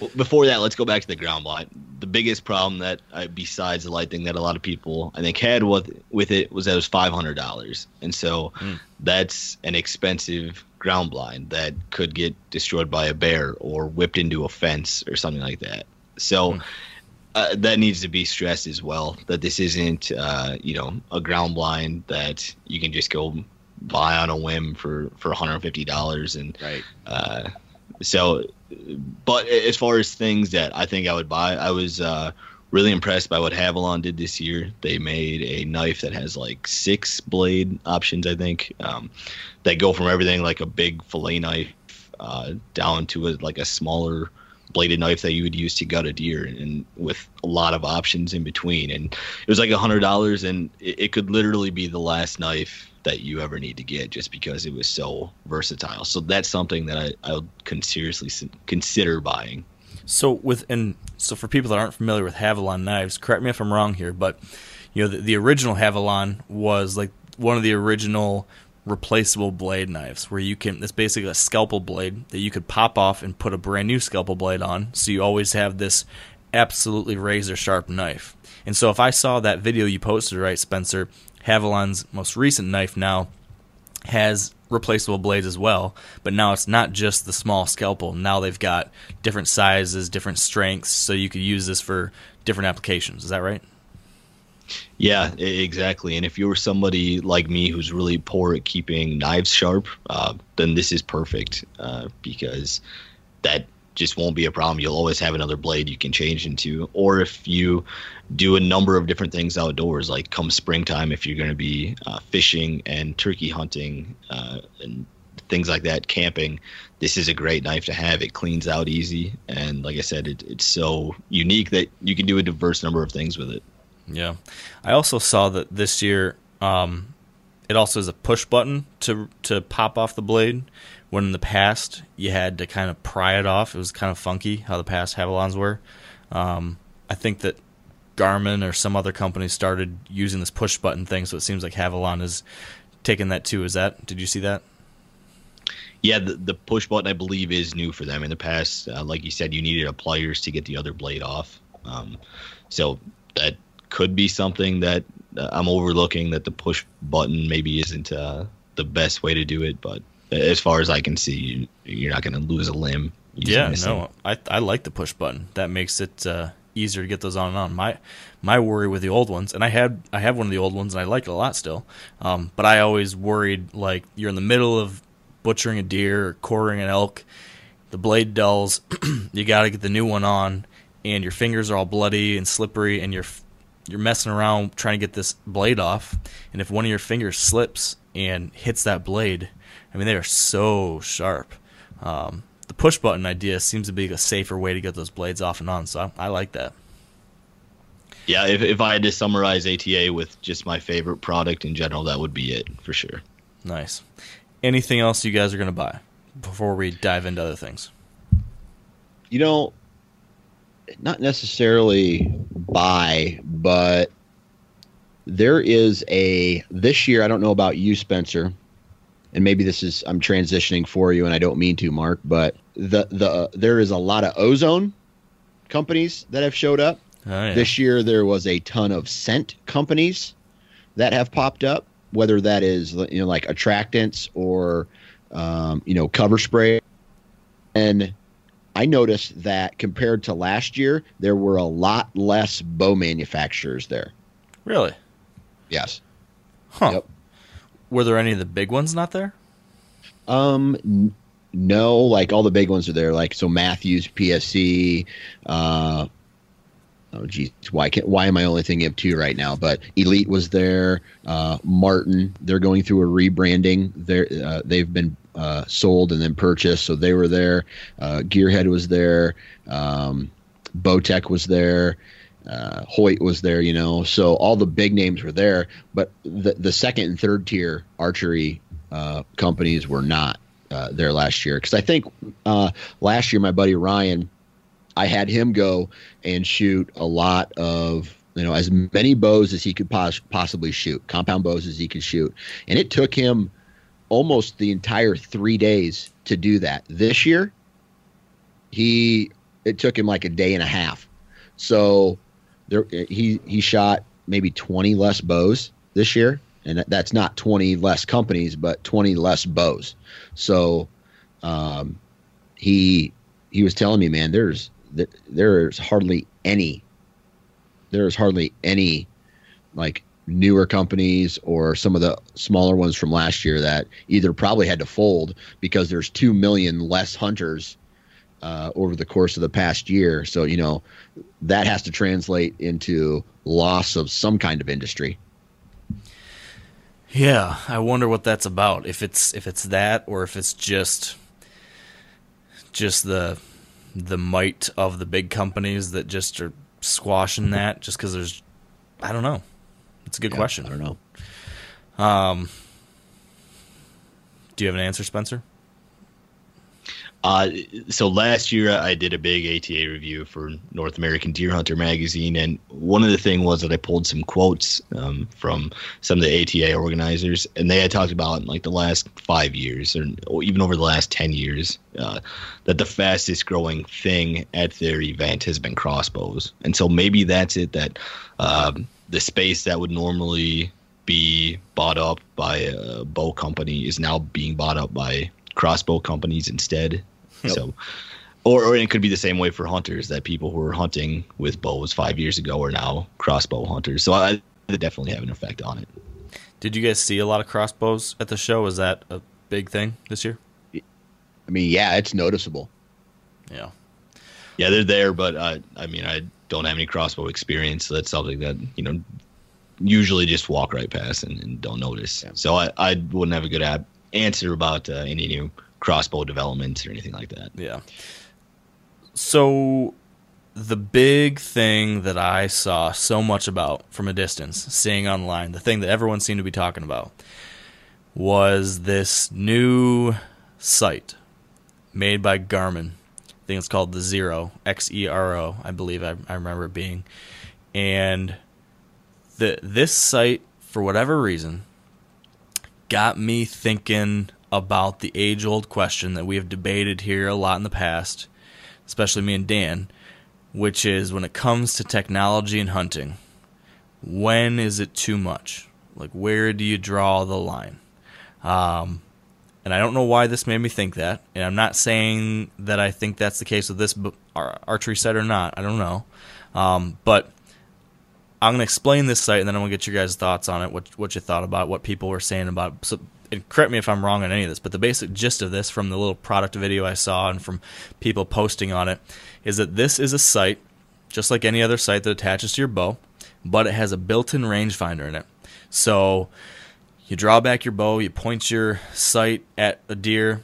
Well, Before that, let's go back to the ground blind. The biggest problem that, besides the light thing, that a lot of people I think had with with it was that it was five hundred dollars, and so that's an expensive ground blind that could get destroyed by a bear or whipped into a fence or something like that. So. Uh, that needs to be stressed as well. That this isn't, uh, you know, a ground blind that you can just go buy on a whim for for one hundred fifty dollars and Right. uh, so, but as far as things that I think I would buy, I was uh, really impressed by what Havalon did this year. They made a knife that has like six blade options, I think, um, that go from everything like a big fillet knife uh, down to a, like a smaller bladed knife that you would use to gut a deer, and with a lot of options in between. And it was like a hundred dollars, and it, it could literally be the last knife that you ever need to get just because it was so versatile. So that's something that I, I would seriously consider buying. So with and so for people that aren't familiar with Havalon knives, correct me if I'm wrong here, but you know the, the original Havalon was like one of the original replaceable blade knives where you can it's basically a scalpel blade that you could pop off and put a brand new scalpel blade on so you always have this absolutely razor sharp knife. And so if I saw that video you posted right Spencer, Havalon's most recent knife now has replaceable blades as well, but now it's not just the small scalpel. Now they've got different sizes, different strengths, so you could use this for different applications. Is that right? Yeah, exactly. And if you're somebody like me who's really poor at keeping knives sharp, uh, then this is perfect uh, because that just won't be a problem. You'll always have another blade you can change into. Or if you do a number of different things outdoors, like come springtime, if you're going to be uh, fishing and turkey hunting uh, and things like that, camping, this is a great knife to have. It cleans out easy. And like I said, it, it's so unique that you can do a diverse number of things with it. Yeah. I also saw that this year um, it also has a push button to to pop off the blade. When in the past you had to kind of pry it off. It was kind of funky how the past Havalons were. Um, I think that Garmin or some other company started using this push button thing, so it seems like Havalon is taking that too. Is that? Did you see that? Yeah, the, the push button I believe is new for them. In the past, uh, like you said, you needed a pliers to get the other blade off. Um, so that could be something that uh, I'm overlooking. That the push button maybe isn't uh, the best way to do it, but as far as I can see, you, you're not going to lose a limb. Yeah, no. I I like the push button. That makes it uh, easier to get those on and on. My my worry with the old ones, and I had I have one of the old ones, and I like it a lot still. Um, but I always worried like you're in the middle of butchering a deer or quartering an elk, the blade dulls, you got to get the new one on, and your fingers are all bloody and slippery, and you're you're messing around trying to get this blade off, and if one of your fingers slips and hits that blade, I mean they are so sharp. Um, the push button idea seems to be a safer way to get those blades off and on, so I, I like that. Yeah, if, if I had to summarize ATA with just my favorite product in general, that would be it for sure. Nice. Anything else you guys are gonna buy before we dive into other things? you know, not necessarily buy, but there is a this year. I don't know about you, Spencer, and maybe this is I'm transitioning for you, and I don't mean to, Mark, but the the there is a lot of ozone companies that have showed up. Oh, yeah. This year there was a ton of scent companies that have popped up, whether that is you know like attractants or um, you know cover spray. And I noticed that compared to last year, there were a lot less bow manufacturers there. really? Yes. Huh. Yep. Were there any of the big ones not there? Um, n- no, like all the big ones are there. Like so, Mathews, PSE. Uh, oh, geez, why can't why am I only thinking of two right now? But Elite was there. Uh, Martin, they're going through a rebranding. They're uh, they've been uh, sold and then purchased, so they were there. Uh, Gearhead was there. Um, Bowtech was there. Uh, Hoyt was there, you know, so all the big names were there, but the the second and third tier archery uh, companies were not uh, there last year because I think uh, last year my buddy Ryan, I had him go and shoot a lot of you know, as many bows as he could pos- possibly shoot, compound bows as he could shoot. And it took him almost the entire three days to do that. This year, he it took him like a day and a half. So there he he shot maybe 20 less bows this year and that's not 20 less companies but 20 less bows. So um he he was telling me man there's there's hardly any there's hardly any like newer companies or some of the smaller ones from last year that either probably had to fold because there's 2 million less hunters uh, over the course of the past year. So, you know, that has to translate into loss of some kind of industry. Yeah, I wonder what that's about. If it's if it's that or if it's just just the the might of the big companies that just are squashing that just cuz there's I don't know. It's a good Yeah, question. I don't know. Um Do you have an answer, Spencer? Uh, so last year I did a big ATA review for North American Deer Hunter magazine, and one of the thing was that I pulled some quotes um, from some of the ATA organizers, and they had talked about in like the last five years, or, even over the last ten years, uh, that the fastest growing thing at their event has been crossbows, and so maybe that's it. That um, the space that would normally be bought up by a bow company is now being bought up by crossbow companies instead. So, or, or it could be the same way for hunters that people who were hunting with bows five years ago are now crossbow hunters. So I it definitely have an effect on it. Did you guys see a lot of crossbows at the show? Was that a big thing this year? I mean, yeah, it's noticeable. Yeah. Yeah, they're there, but uh, I mean, I don't have any crossbow experience, so that's something that you know usually just walk right past and, and don't notice. So I, I wouldn't have a good ab- answer about uh, any new crossbow development or anything like that. Yeah. So the big thing that I saw so much about from a distance, seeing online, the thing that everyone seemed to be talking about was this new sight made by Garmin. I think it's called the Xero, X E R O, I believe I, I remember it being. And the this sight, for whatever reason, got me thinking about the age old question that we have debated here a lot in the past, especially me and Dan, which is when it comes to technology and hunting, when is it too much? Like, where do you draw the line? Um, and I don't know why this made me think that. And I'm not saying that I think that's the case with this archery sight or not. I don't know. Um, but I'm going to explain this sight and then I'm going to get your guys' thoughts on it, what, what you thought about what people were saying about and correct me if I'm wrong on any of this, but the basic gist of this from the little product video I saw and from people posting on it is that this is a sight, just like any other sight that attaches to your bow, but it has a built in rangefinder in it. So you draw back your bow, you point your sight at a deer,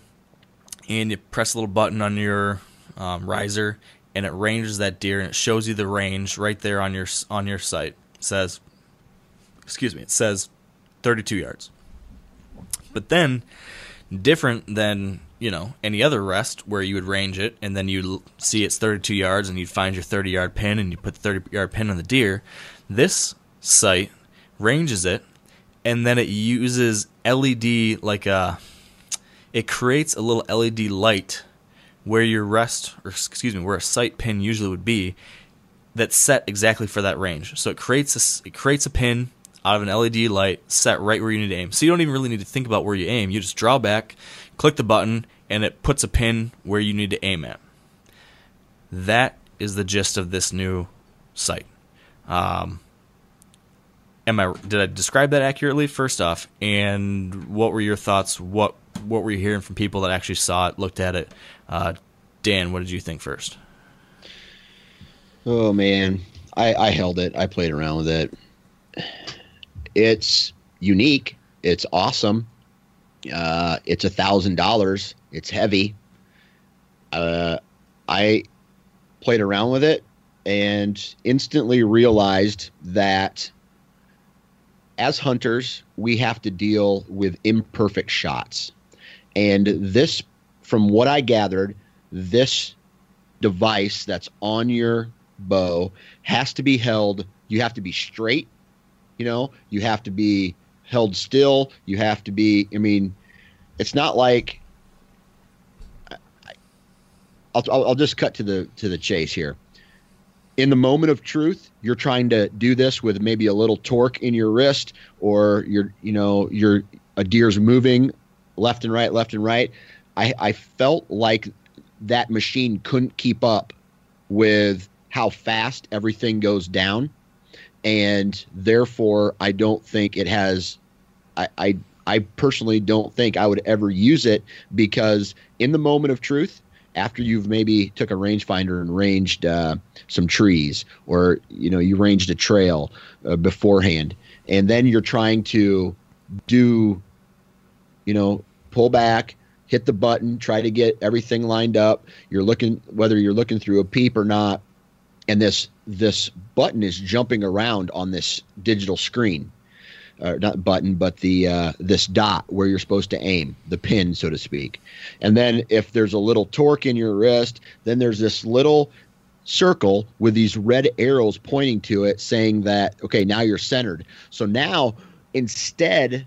and you press a little button on your um, riser, and it ranges that deer, and it shows you the range right there on your on your sight. It says, excuse me, it says 32 yards. But then, different than you know any other rest where you would range it and then you see it's 32 yards and you'd find your 30 yard pin and you put the 30 yard pin on the deer. This sight ranges it and then it uses LED like a it creates a little LED light where your rest or excuse me where a sight pin usually would be that's set exactly for that range. So it creates a it creates a pin out of an LED light set right where you need to aim. So you don't even really need to think about where you aim. You just draw back, click the button, and it puts a pin where you need to aim at. That is the gist of this new sight. Um, am I did I describe that accurately? First off, and what were your thoughts? What what were you hearing from people that actually saw it, looked at it? Uh, Dan, what did you think first? Oh man, I, I held it. I played around with it. It's unique. It's awesome. Uh, it's a thousand dollars. It's heavy. Uh, I played around with it and instantly realized that as hunters, we have to deal with imperfect shots. And this, from what I gathered, this device that's on your bow has to be held you have to be straight. You know, you have to be held still. You have to be. I mean, it's not like. I, I'll, I'll just cut to the to the chase here. In the moment of truth, you're trying to do this with maybe a little torque in your wrist, or you're you know you're a deer's moving left and right, left and right. I, I felt like that machine couldn't keep up with how fast everything goes down. And therefore, I don't think it has. I, I, I personally don't think I would ever use it because in the moment of truth, after you've maybe took a rangefinder and ranged uh, some trees, or you know you ranged a trail uh, beforehand, and then you're trying to do, you know, pull back, hit the button, try to get everything lined up. You're looking whether you're looking through a peep or not, and this this button is jumping around on this digital screen. Uh, not button, but the uh, this dot where you're supposed to aim, the pin, so to speak. And then if there's a little torque in your wrist, then there's this little circle with these red arrows pointing to it, saying that okay, now you're centered. So now instead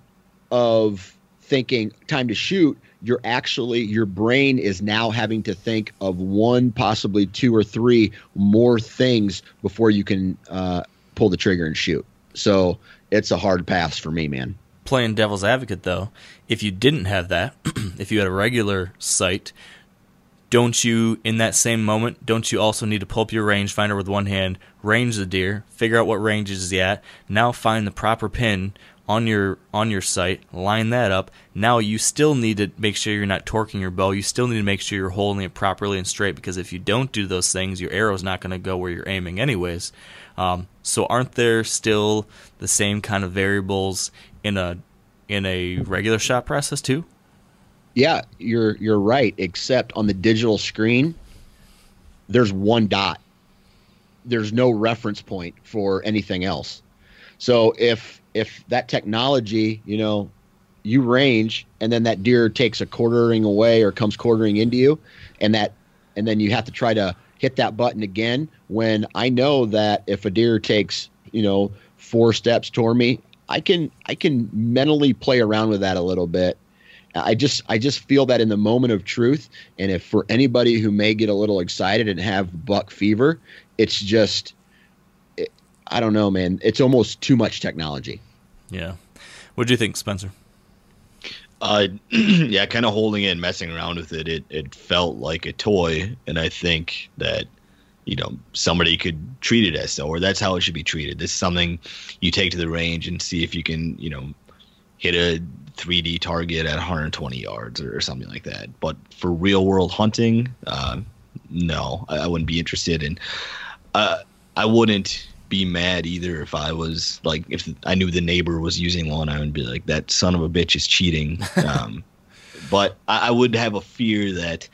of thinking time to shoot, you're actually your brain is now having to think of one, possibly two or three more things before you can uh, pull the trigger and shoot. So it's a hard pass for me, man. Playing devil's advocate, though, if you didn't have that, if you had a regular sight, don't you, in that same moment, don't you also need to pull up your rangefinder with one hand, range the deer, figure out what range is he at, now find the proper pin on your on your sight, line that up. Now you still need to make sure you're not torquing your bow. You still need to make sure you're holding it properly and straight because if you don't do those things, your arrow's not going to go where you're aiming anyways. Um, so aren't there still the same kind of variables in a in a regular shot process too? Yeah, you're you're right. Except on the digital screen, there's one dot. There's no reference point for anything else. So if if that technology, you know, you range and then that deer takes a quartering away or comes quartering into you, and that and then you have to try to hit that button again when I know that if a deer takes, you know, four steps toward me, I can I can mentally play around with that a little bit. I just I just feel that in the moment of truth, and if for anybody who may get a little excited and have buck fever, it's just I don't know, man. It's almost too much technology. Yeah. What do you think, Spencer? Uh, yeah, kind of holding it and messing around with it, it, it felt like a toy. And I think that, you know, somebody could treat it as so, or that's how it should be treated. This is something you take to the range and see if you can, you know, hit a 3D target at 120 yards or, something like that. But for real world hunting, uh, no, I, I wouldn't be interested in. Uh, I wouldn't be mad either if I was like if I knew the neighbor was using one, I would be like that son of a bitch is cheating. Um, but I, I would have a fear that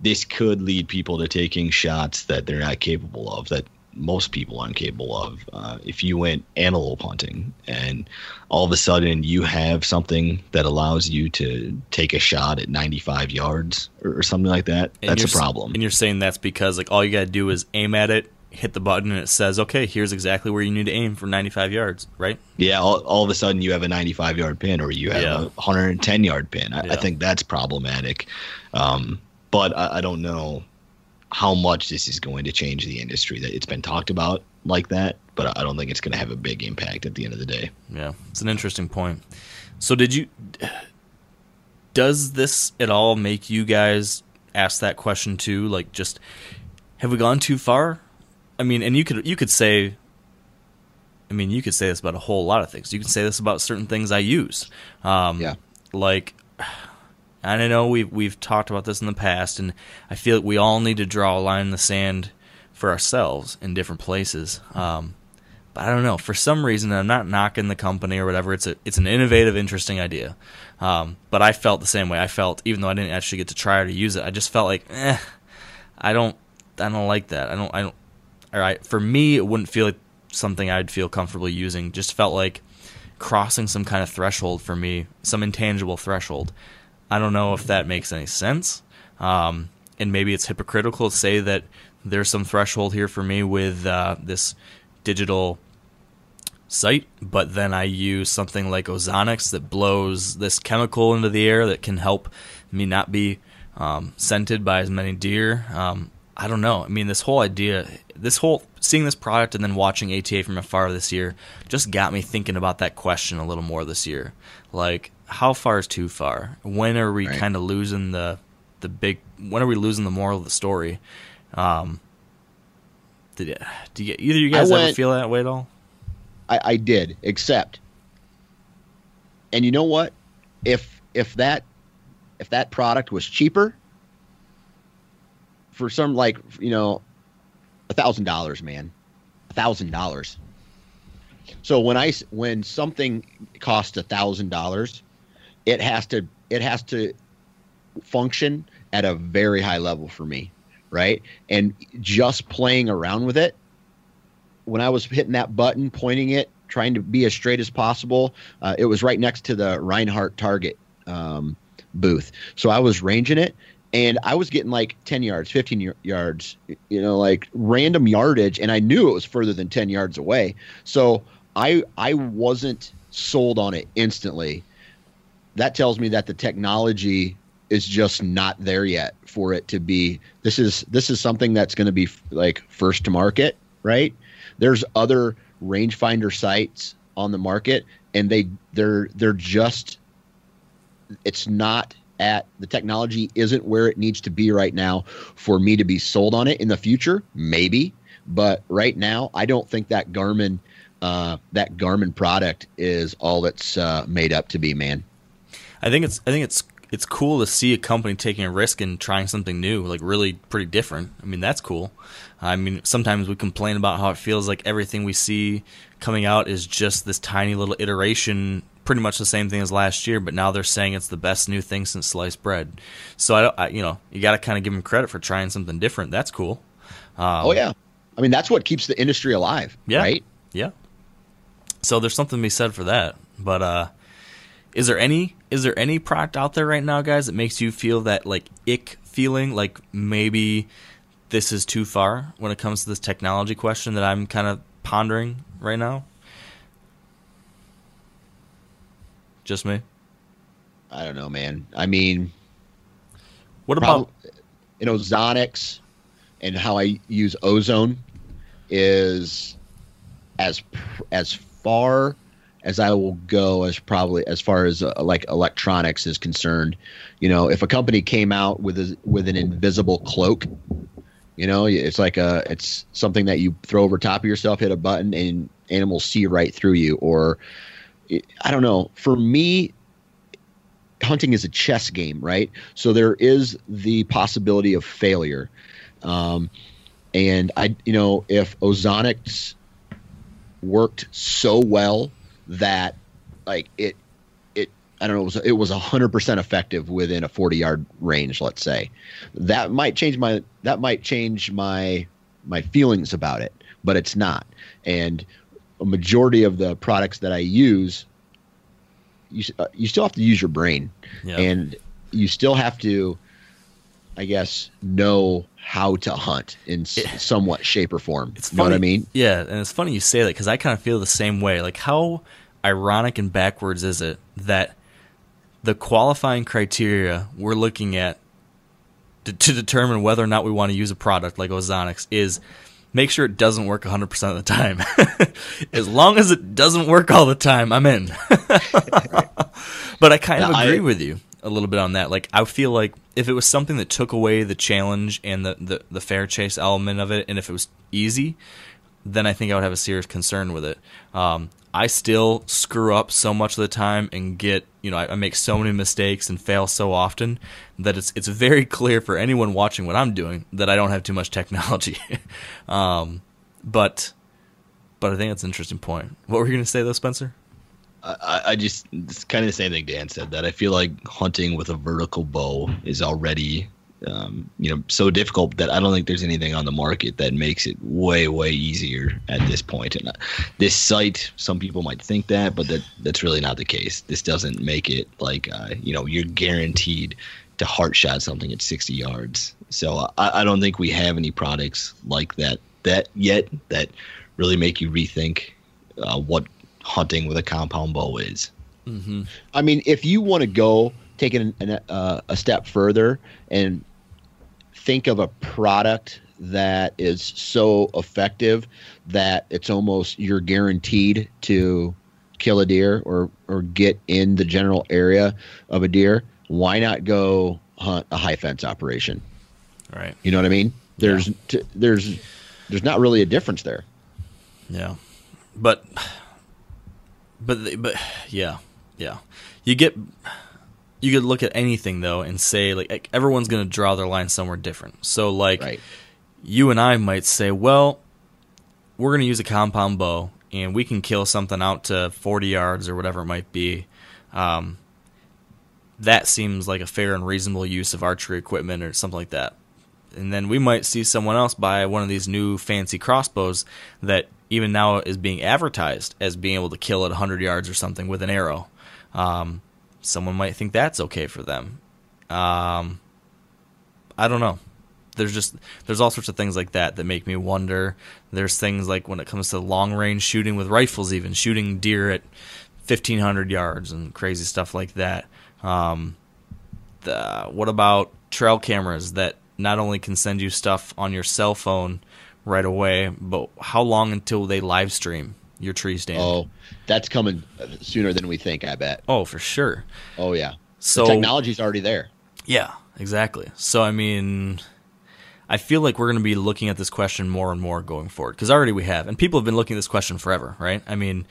this could lead people to taking shots that they're not capable of. That most people aren't capable of. Uh, if you went antelope hunting and all of a sudden you have something that allows you to take a shot at 95 yards or, or something like that, And that's a problem. And you're saying that's because like all you got to do is aim at it, hit the button, and it says, "Okay, here's exactly where you need to aim for 95 yards." Right? Yeah, all, all of a sudden you have a 95 yard pin or you have Yeah. a 110 yard pin. I, Yeah. I think that's problematic. Um, but I, I don't know how much this is going to change the industry. That it's been talked about like that, but I don't think it's going to have a big impact at the end of the day. Yeah, it's an interesting point. So, did you? Does this at all make you guys ask that question too? Like, just have we gone too far? I mean, and you could you could say. I mean, you could say this about a whole lot of things. You can say this about certain things I use. Um, Yeah. Like, I know we've we've talked about this in the past, and I feel like we all need to draw a line in the sand for ourselves in different places. Um, but I don't know. For some reason, I'm not knocking the company or whatever. It's a it's an innovative, interesting idea. Um, but I felt the same way. I felt even though I didn't actually get to try or to use it, I just felt like, eh, I don't I don't like that. I don't I don't. For me, it wouldn't feel like something I'd feel comfortable using. Just felt like crossing some kind of threshold for me, some intangible threshold. I don't know if that makes any sense. Um, and maybe it's hypocritical to say that there's some threshold here for me with uh, this digital sight, but then I use something like Ozonics that blows this chemical into the air that can help me not be um, scented by as many deer. Um, I don't know. I mean, this whole idea, this whole seeing this product and then watching ATA from afar this year just got me thinking about that question a little more this year. Like, how far is too far? When are we Right. kind of losing the the big? When are we losing the moral of the story? Um, did do you, either you guys ever went- feel that way at all? I, I did, except, and you know what? If if that if that product was cheaper, for some like you know, a thousand dollars, man, a thousand dollars. So when I when something costs a thousand dollars, it has to it has to function at a very high level for me, right? And just playing around with it when I was hitting that button, pointing it, trying to be as straight as possible, uh, it was right next to the Rinehart target um, booth. So I was ranging it, and I was getting like 10 yards, 15 y- yards, you know, like random yardage, and I knew it was further than 10 yards away. So I I wasn't sold on it instantly. That tells me that the technology is just not there yet for it to be this is this is something that's going to be like first to market right there's other rangefinder sights on the market and they they're they're just it's not at the technology isn't where it needs to be right now for me to be sold on it in the future maybe but right now i don't think that garmin uh, that garmin product is all that's uh, made up to be man I think it's I think it's it's cool to see a company taking a risk and trying something new, like really pretty different. I mean, that's cool. I mean, sometimes we complain about how it feels like everything we see coming out is just this tiny little iteration, pretty much the same thing as last year. But now they're saying it's the best new thing since sliced bread. So I, don't, I you know, you got to kind of give them credit for trying something different. That's cool. Um, oh yeah i mean that's what keeps the industry alive Yeah. right Yeah. So there's something to be said for that. But uh is there any is there any product out there right now, guys, that makes you feel that like ick feeling, like maybe this is too far when it comes to this technology question that I'm kind of pondering right now? Just me. i don't know man i mean What prob- about in ozonics and how I use ozone is as as far as I will go as probably as far as uh, like electronics is concerned. You know, if a company came out with a, with an invisible cloak, you know, it's like a it's something that you throw over top of yourself, hit a button, and animals see right through you. Or I don't know. For me, hunting is a chess game, right? So there is the possibility of failure. Um, and I, you know, if Ozonics worked so well that like it, it, I don't know, it was, it was hundred percent effective within a 40 yard range, let's say that might change my, that might change my, my feelings about it, but it's not. And a majority of the products that I use, you, uh, you still have to use your brain and you still have to i guess know how to hunt in Yeah. somewhat shape or form It's you know what i funny- mean Yeah, and it's funny you say that because I kind of feel the same way. Like, how ironic and backwards is it that the qualifying criteria we're looking at to, to determine whether or not we want to use a product like Ozonics is make sure it doesn't work 100% of the time. as long as it doesn't work all the time, I'm in. but I kind of Yeah, I- agree with you a little bit on that. Like, I feel like if it was something that took away the challenge and the, the, the fair chase element of it, and if it was easy, then I think I would have a serious concern with it. Um, I still screw up so much of the time and get, you know, I, I make so many mistakes and fail so often that it's it's very clear for anyone watching what I'm doing that I don't have too much technology. um, but but I think that's an interesting point. What were you going to say though, Spencer? I, I just it's kind of the same thing Dan said that I feel like hunting with a vertical bow is already um, you know so difficult that I don't think there's anything on the market that makes it way way easier at this point. And uh, this sight, some people might think that, but that that's really not the case. This doesn't make it like uh, you know you're guaranteed to heart shot something at 60 yards. So uh, I, I don't think we have any products like that that yet that really make you rethink uh, what hunting with a compound bow is. I mean, if you want to go take it an, an, uh, a step further and think of a product that is so effective that it's almost you're guaranteed to kill a deer or or get in the general area of a deer, why not go hunt a high fence operation? Right. You know what I mean? There's t- there's there's not really a difference there. Yeah, but but but yeah, yeah. You get you could look at anything though and say like everyone's gonna draw their line somewhere different. So like Right. you and I might say, well, we're gonna use a compound bow and we can kill something out to forty yards or whatever it might be. Um, that seems like a fair and reasonable use of archery equipment or something like that. And then we might see someone else buy one of these new fancy crossbows that even now is being advertised as being able to kill at 100 yards or something with an arrow. Um, someone might think that's okay for them. Um, I don't know. There's just there's all sorts of things like that that make me wonder. There's things like when it comes to long range shooting with rifles, even shooting deer at 1500 yards and crazy stuff like that. Um, the, what about trail cameras that not only can send you stuff on your cell phone right away, but how long until they live stream your tree stand? Oh, that's coming sooner than we think. I bet. Oh, for sure. Oh yeah. So the technology's already there. Yeah, exactly. So I mean, I feel like we're going to be looking at this question more and more going forward because already we have, and people have been looking at this question forever, right? I mean,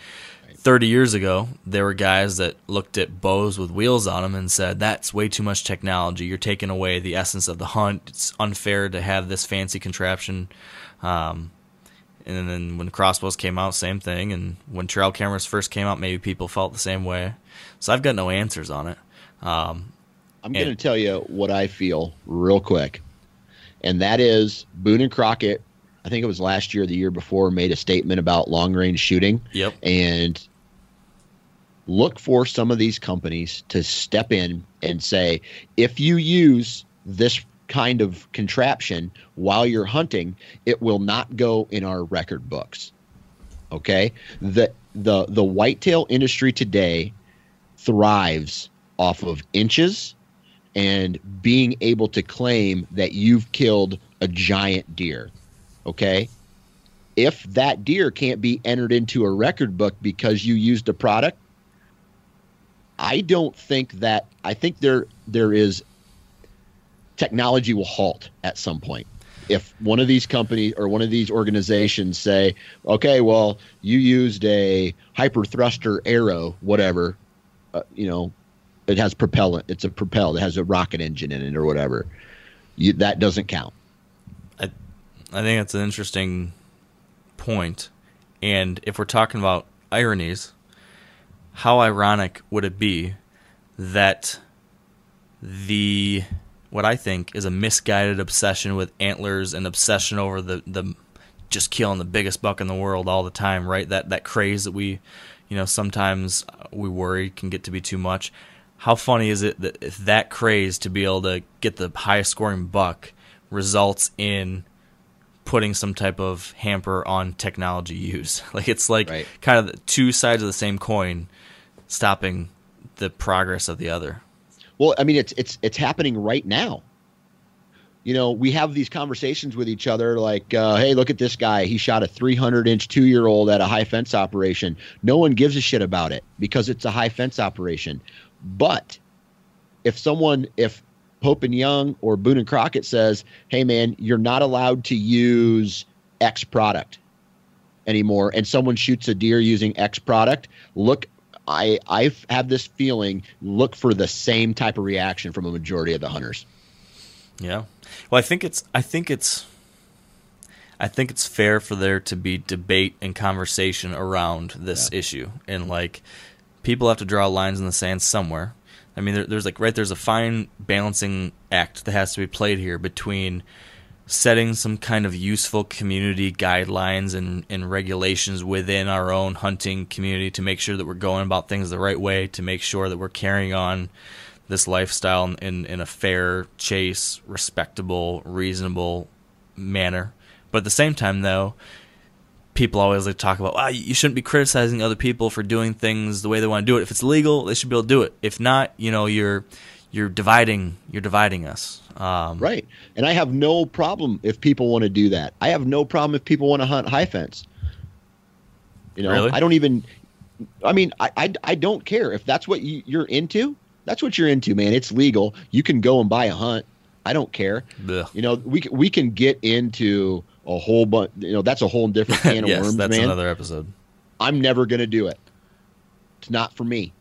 30 years ago, there were guys that looked at bows with wheels on them and said, "That's way too much technology. You're taking away the essence of the hunt. It's unfair to have this fancy contraption." Um, and then when crossbows came out, same thing. And when trail cameras first came out, maybe people felt the same way. So I've got no answers on it. Um, I'm going to tell you what I feel real quick, and that is Boone and Crockett. I think it was last year, or the year before, made a statement about long range shooting. Yep. And look for some of these companies to step in and say, if you use this kind of contraption while you're hunting, it will not go in our record books. Okay? The the the whitetail industry today thrives off of inches and being able to claim that you've killed a giant deer. Okay? If that deer can't be entered into a record book because you used a product, I don't think that I think there there is technology will halt at some point. If one of these companies or one of these organizations say, "Okay, well, you used a hyper thruster arrow, whatever, uh, you know, it has propellant. It's a propelled. It has a rocket engine in it or whatever. You, that doesn't count. I think that's an interesting point. And if we're talking about ironies, how ironic would it be that the what I think is a misguided obsession with antlers and obsession over the the just killing the biggest buck in the world all the time, right? That that craze that we, you know, sometimes we worry can get to be too much. How funny is it that if that craze to be able to get the highest scoring buck results in putting some type of hamper on technology use? Like it's like Right. kind of the two sides of the same coin, stopping the progress of the other. Well, I mean, it's it's it's happening right now. You know, we have these conversations with each other, like, uh, "Hey, look at this guy. He shot a 300-inch two-year-old at a high fence operation. No one gives a shit about it because it's a high fence operation." But if someone, if Pope and Young or Boone and Crockett says, "Hey, man, you're not allowed to use X product anymore," and someone shoots a deer using X product, look I I have this feeling look for the same type of reaction from a majority of the hunters. Yeah. Well, I think it's I think it's I think it's fair for there to be debate and conversation around this issue and like people have to draw lines in the sand somewhere. I mean there, there's like right there's a fine balancing act that has to be played here between setting some kind of useful community guidelines and, and regulations within our own hunting community to make sure that we're going about things the right way, to make sure that we're carrying on this lifestyle in, in, a fair, chase, respectable, reasonable manner. But at the same time, though, people always like to talk about, wow, you shouldn't be criticizing other people for doing things the way they want to do it. If it's legal, they should be able to do it. If not, you know, you're you're dividing you're dividing us. Um, Right. And I have no problem if people want to do that. I have no problem if people want to hunt high fence. You know, Really? I don't even. I mean, I, I, I don't care if that's what you, you're into. That's what you're into, man. It's legal. You can go and buy a hunt. I don't care. You know, we can, we can get into a whole bunch. You know, that's a whole different can of yes, worms, that's man. another episode. I'm never going to do it. It's not for me.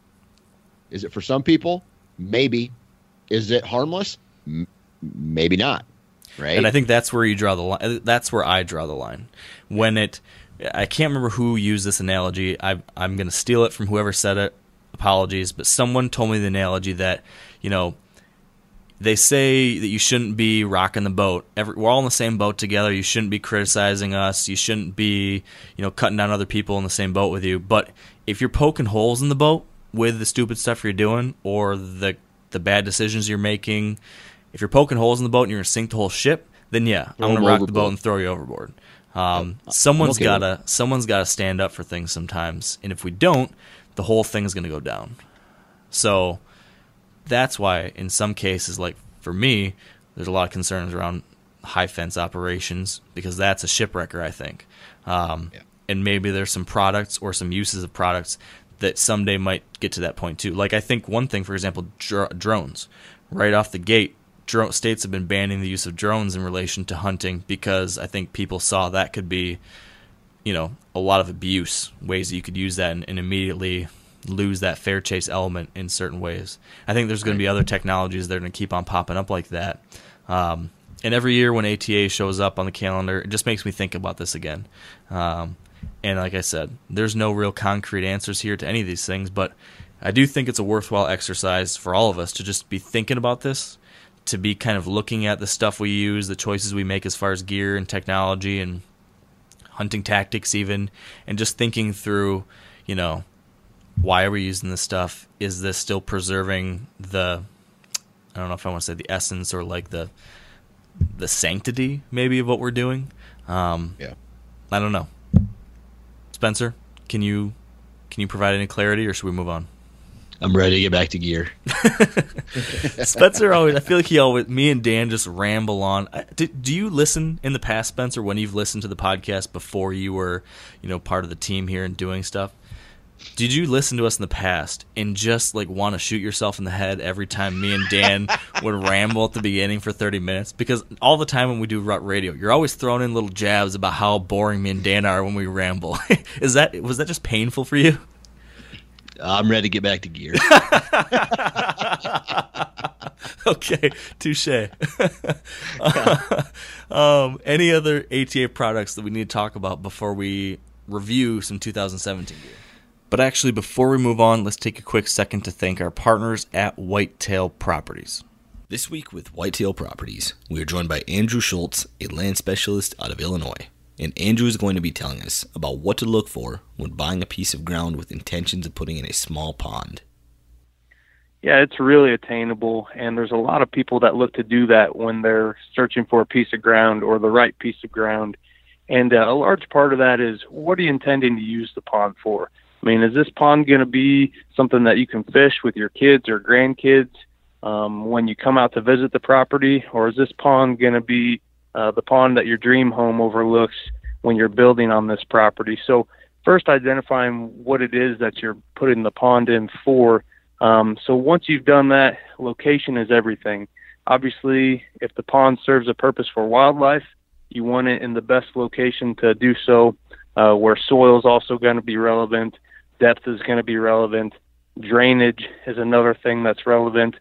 Is it for some people? Maybe. Is it harmless? M- maybe not. Right. And I think that's where you draw the line. Uh, that's where I draw the line. When it, I can't remember who used this analogy. I, I'm going to steal it from whoever said it. Apologies, but someone told me the analogy that, you know, they say that you shouldn't be rocking the boat. Every, we're all in the same boat together. You shouldn't be criticizing us. You shouldn't be, you know, cutting down other people in the same boat with you. But if you're poking holes in the boat with the stupid stuff you're doing or the the bad decisions you're making, if you're poking holes in the boat and you're gonna sink the whole ship, then yeah, Throw I'm gonna rock the boat and throw you overboard. Um, someone's okay gotta someone's gotta stand up for things sometimes, and if we don't, the whole thing's gonna go down. So that's why in some cases like for me there's a lot of concerns around high fence operations because that's a shipwrecker i think. Um, and maybe there's some products or some uses of products that someday might get to that point too like i think one thing for example dr- drones right off the gate dro- states have been banning the use of drones in relation to hunting because i think people saw that could be you know a lot of abuse ways that you could use that and, and immediately lose that fair chase element in certain ways. I think there's going to be other technologies that are going to keep on popping up like that. Um, and every year when ATA shows up on the calendar, it just makes me think about this again. Um, and like I said, there's no real concrete answers here to any of these things, but I do think it's a worthwhile exercise for all of us to just be thinking about this, to be kind of looking at the stuff we use, the choices we make as far as gear and technology and hunting tactics even and just thinking through you know why are we using this stuff? Is this still preserving the i don't know if i want to say the essence or like the the sanctity maybe of what we're doing? Um Yeah. i don't know spencer can you can you provide any clarity or should we move on I'm ready to get back to gear. Spencer always. I feel like he always. Me and Dan just ramble on. Do, do you listen in the past, Spencer, when you've listened to the podcast before you were, you know, part of the team here and doing stuff? Did you listen to us in the past and just like want to shoot yourself in the head every time me and Dan would ramble at the beginning for 30 minutes? Because all the time when we do rut radio, you're always throwing in little jabs about how boring me and Dan are when we ramble. Is that was that just painful for you? I'm ready to get back to gear. okay, touche. um, any other ATA products that we need to talk about before we review some 2017 gear? But actually, before we move on, let's take a quick second to thank our partners at Whitetail Properties. This week with Whitetail Properties, we are joined by Andrew Schultz, a land specialist out of Illinois. And Andrew is going to be telling us about what to look for when buying a piece of ground with intentions of putting in a small pond. Yeah, it's really attainable, and there's a lot of people that look to do that when they're searching for a piece of ground or the right piece of ground. And uh, a large part of that is what are you intending to use the pond for? I mean, is this pond going to be something that you can fish with your kids or grandkids um, when you come out to visit the property, or is this pond going to be uh, the pond that your dream home overlooks when you're building on this property? So, first identifying what it is that you're putting the pond in for. Um, so once you've done that, location is everything. Obviously, if the pond serves a purpose for wildlife, you want it in the best location to do so, uh, where soil is also going to be relevant, depth is going to be relevant, drainage is another thing that's relevant.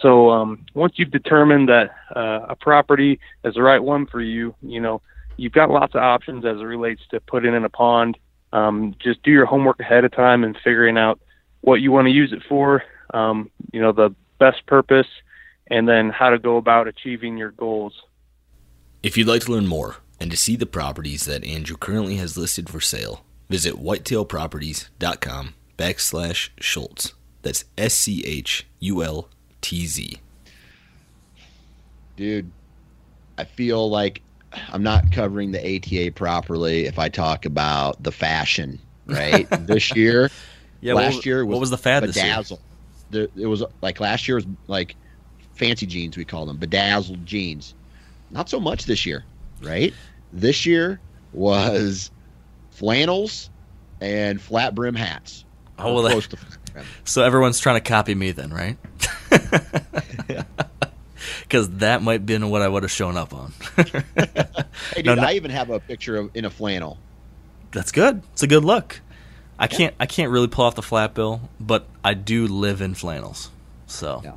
So um, once you've determined that uh, a property is the right one for you, you know you've got lots of options as it relates to putting in a pond. Um, just do your homework ahead of time and figuring out what you want to use it for, um, you know, the best purpose, and then how to go about achieving your goals. If you'd like to learn more and to see the properties that Andrew currently has listed for sale, visit whitetailproperties.com backslash Schultz. That's S C H U L T Z. dude, I feel like I'm not covering the ATA properly if I talk about the fashion. Right, this year, Yeah, what last was- year what was was the fad this year? bedazzle. There, it was like last year was like fancy jeans we call them bedazzled jeans. Not so much this year, right? This year was flannels and flat brim hats. Oh, well, that-. So everyone's trying to copy me then, right? Because that might have been what I would have shown up on. Hey, dude, No, no- I even have a picture of in a flannel. That's good. It's a good look. I can't I can't really pull off the flat bill, but I do live in flannels. So Yeah.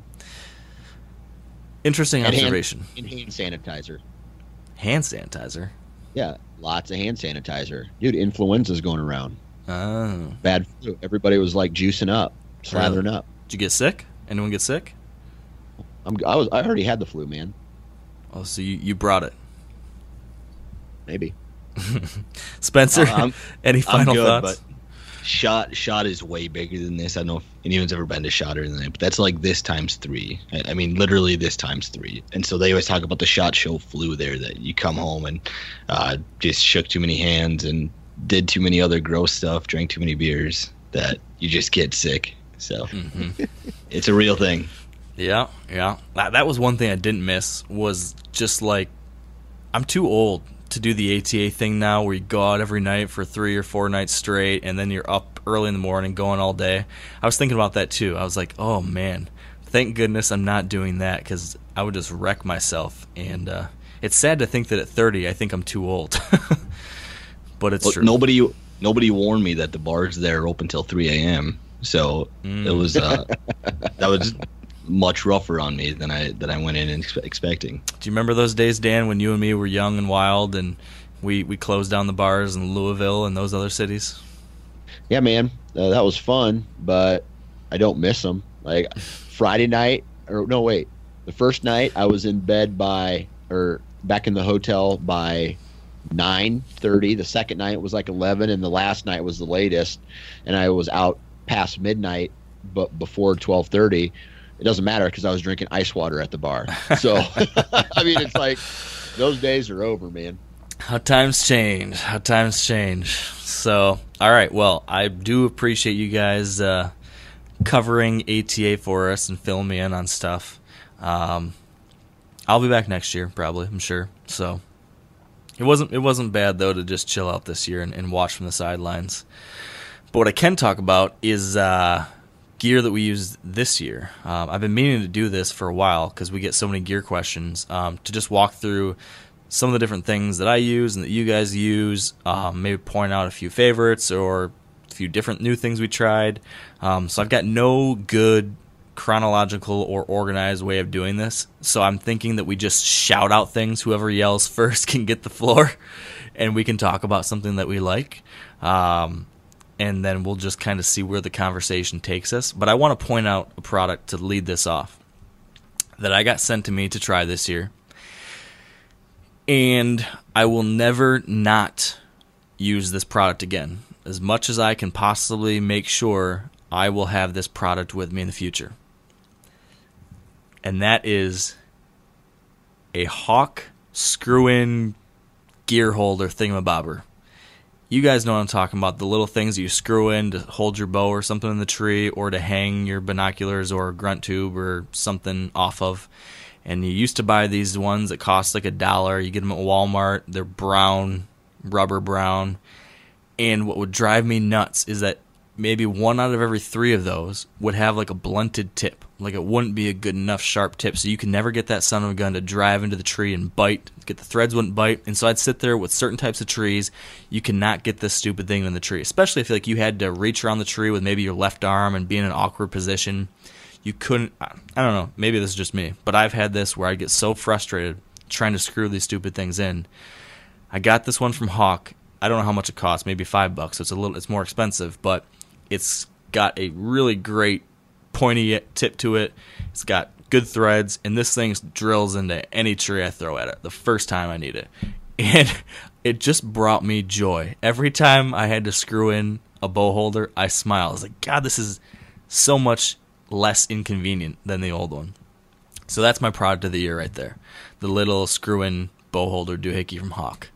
interesting And hand- observation. And hand sanitizer. Hand sanitizer. Yeah, lots of hand sanitizer. Dude, influenza's going around. Oh. Bad flu. Everybody was like juicing up, slathering up. Did you get sick? Anyone get sick? I'm, I was. I already had the flu, man. Oh, so you, you brought it. Maybe. Spencer, Uh, any final I'm good, thoughts? Shot shot is way bigger than this. I don't know if anyone's ever been to shot or than that, but that's like this times three. I, I mean, literally this times three. And so they always talk about the shot show flu there that you come home and uh, just shook too many hands and did too many other gross stuff, drank too many beers that you just get sick. So Mm-hmm. it's a real thing. Yeah, yeah. That, that was one thing I didn't miss was just like I'm too old to do the ATA thing now where you go out every night for 3 or 4 nights straight and then you're up early in the morning going all day. I was thinking about that too. I was like, "Oh man, thank goodness I'm not doing that cuz I would just wreck myself." And uh it's sad to think that at 30 I think I'm too old. but it's But true. nobody nobody warned me that the bars there are open till 3 a.m. So it was uh, that was much rougher on me than I than I went in ex- expecting. Do you remember those days, Dan, when you and me were young and wild and we, we closed down the bars in Louisville and those other cities? Yeah, man, uh, that was fun, but I don't miss them. Like Friday night, or no, wait, the first night I was in bed by or back in the hotel by nine thirty. The second night was like eleven, and the last night was the latest, and I was out past midnight, but before twelve thirty. It doesn't matter because I was drinking ice water at the bar. So, I mean, it's like those days are over, man. How times change. How times change. So, all right. Well, I do appreciate you guys uh, covering ATA for us and filling me in on stuff. Um, I'll be back next year, probably. I'm sure. So, it wasn't it wasn't bad though to just chill out this year and, and watch from the sidelines. But what I can talk about is uh, gear that we used this year. Um, I've been meaning to do this for a while because we get so many gear questions um, to just walk through some of the different things that I use and that you guys use. Um, maybe point out a few favorites or a few different new things we tried. Um, so I've got no good chronological or organized way of doing this. So I'm thinking that we just shout out things. Whoever yells first can get the floor, and we can talk about something that we like. Um, and then we'll just kind of see where the conversation takes us. But I want to point out a product to lead this off that I got sent to me to try this year. And I will never not use this product again. As much as I can possibly make sure I will have this product with me in the future. And that is a Hawk screw in gear holder thingamabobber. You guys know what I'm talking about. The little things you screw in to hold your bow or something in the tree or to hang your binoculars or grunt tube or something off of. And you used to buy these ones that cost like a dollar. You get them at Walmart. They're brown, rubber brown. And what would drive me nuts is that maybe one out of every three of those would have like a blunted tip. Like it wouldn't be a good enough sharp tip. So you can never get that son of a gun to drive into the tree and bite. Get the threads wouldn't bite. And so I'd sit there with certain types of trees. You cannot get this stupid thing in the tree. Especially if like you had to reach around the tree with maybe your left arm and be in an awkward position. You couldn't I I don't know, maybe this is just me, but I've had this where I get so frustrated trying to screw these stupid things in. I got this one from Hawk. I don't know how much it costs, maybe five bucks. So it's a little, it's more expensive, but it's got a really great pointy tip to it. It's got good threads, and this thing drills into any tree I throw at it the first time I need it. And it just brought me joy. Every time I had to screw in a bow holder, I smiled. I was like, God, this is so much less inconvenient than the old one. So that's my product of the year right there. The little screw in bow holder doohickey from Hawk.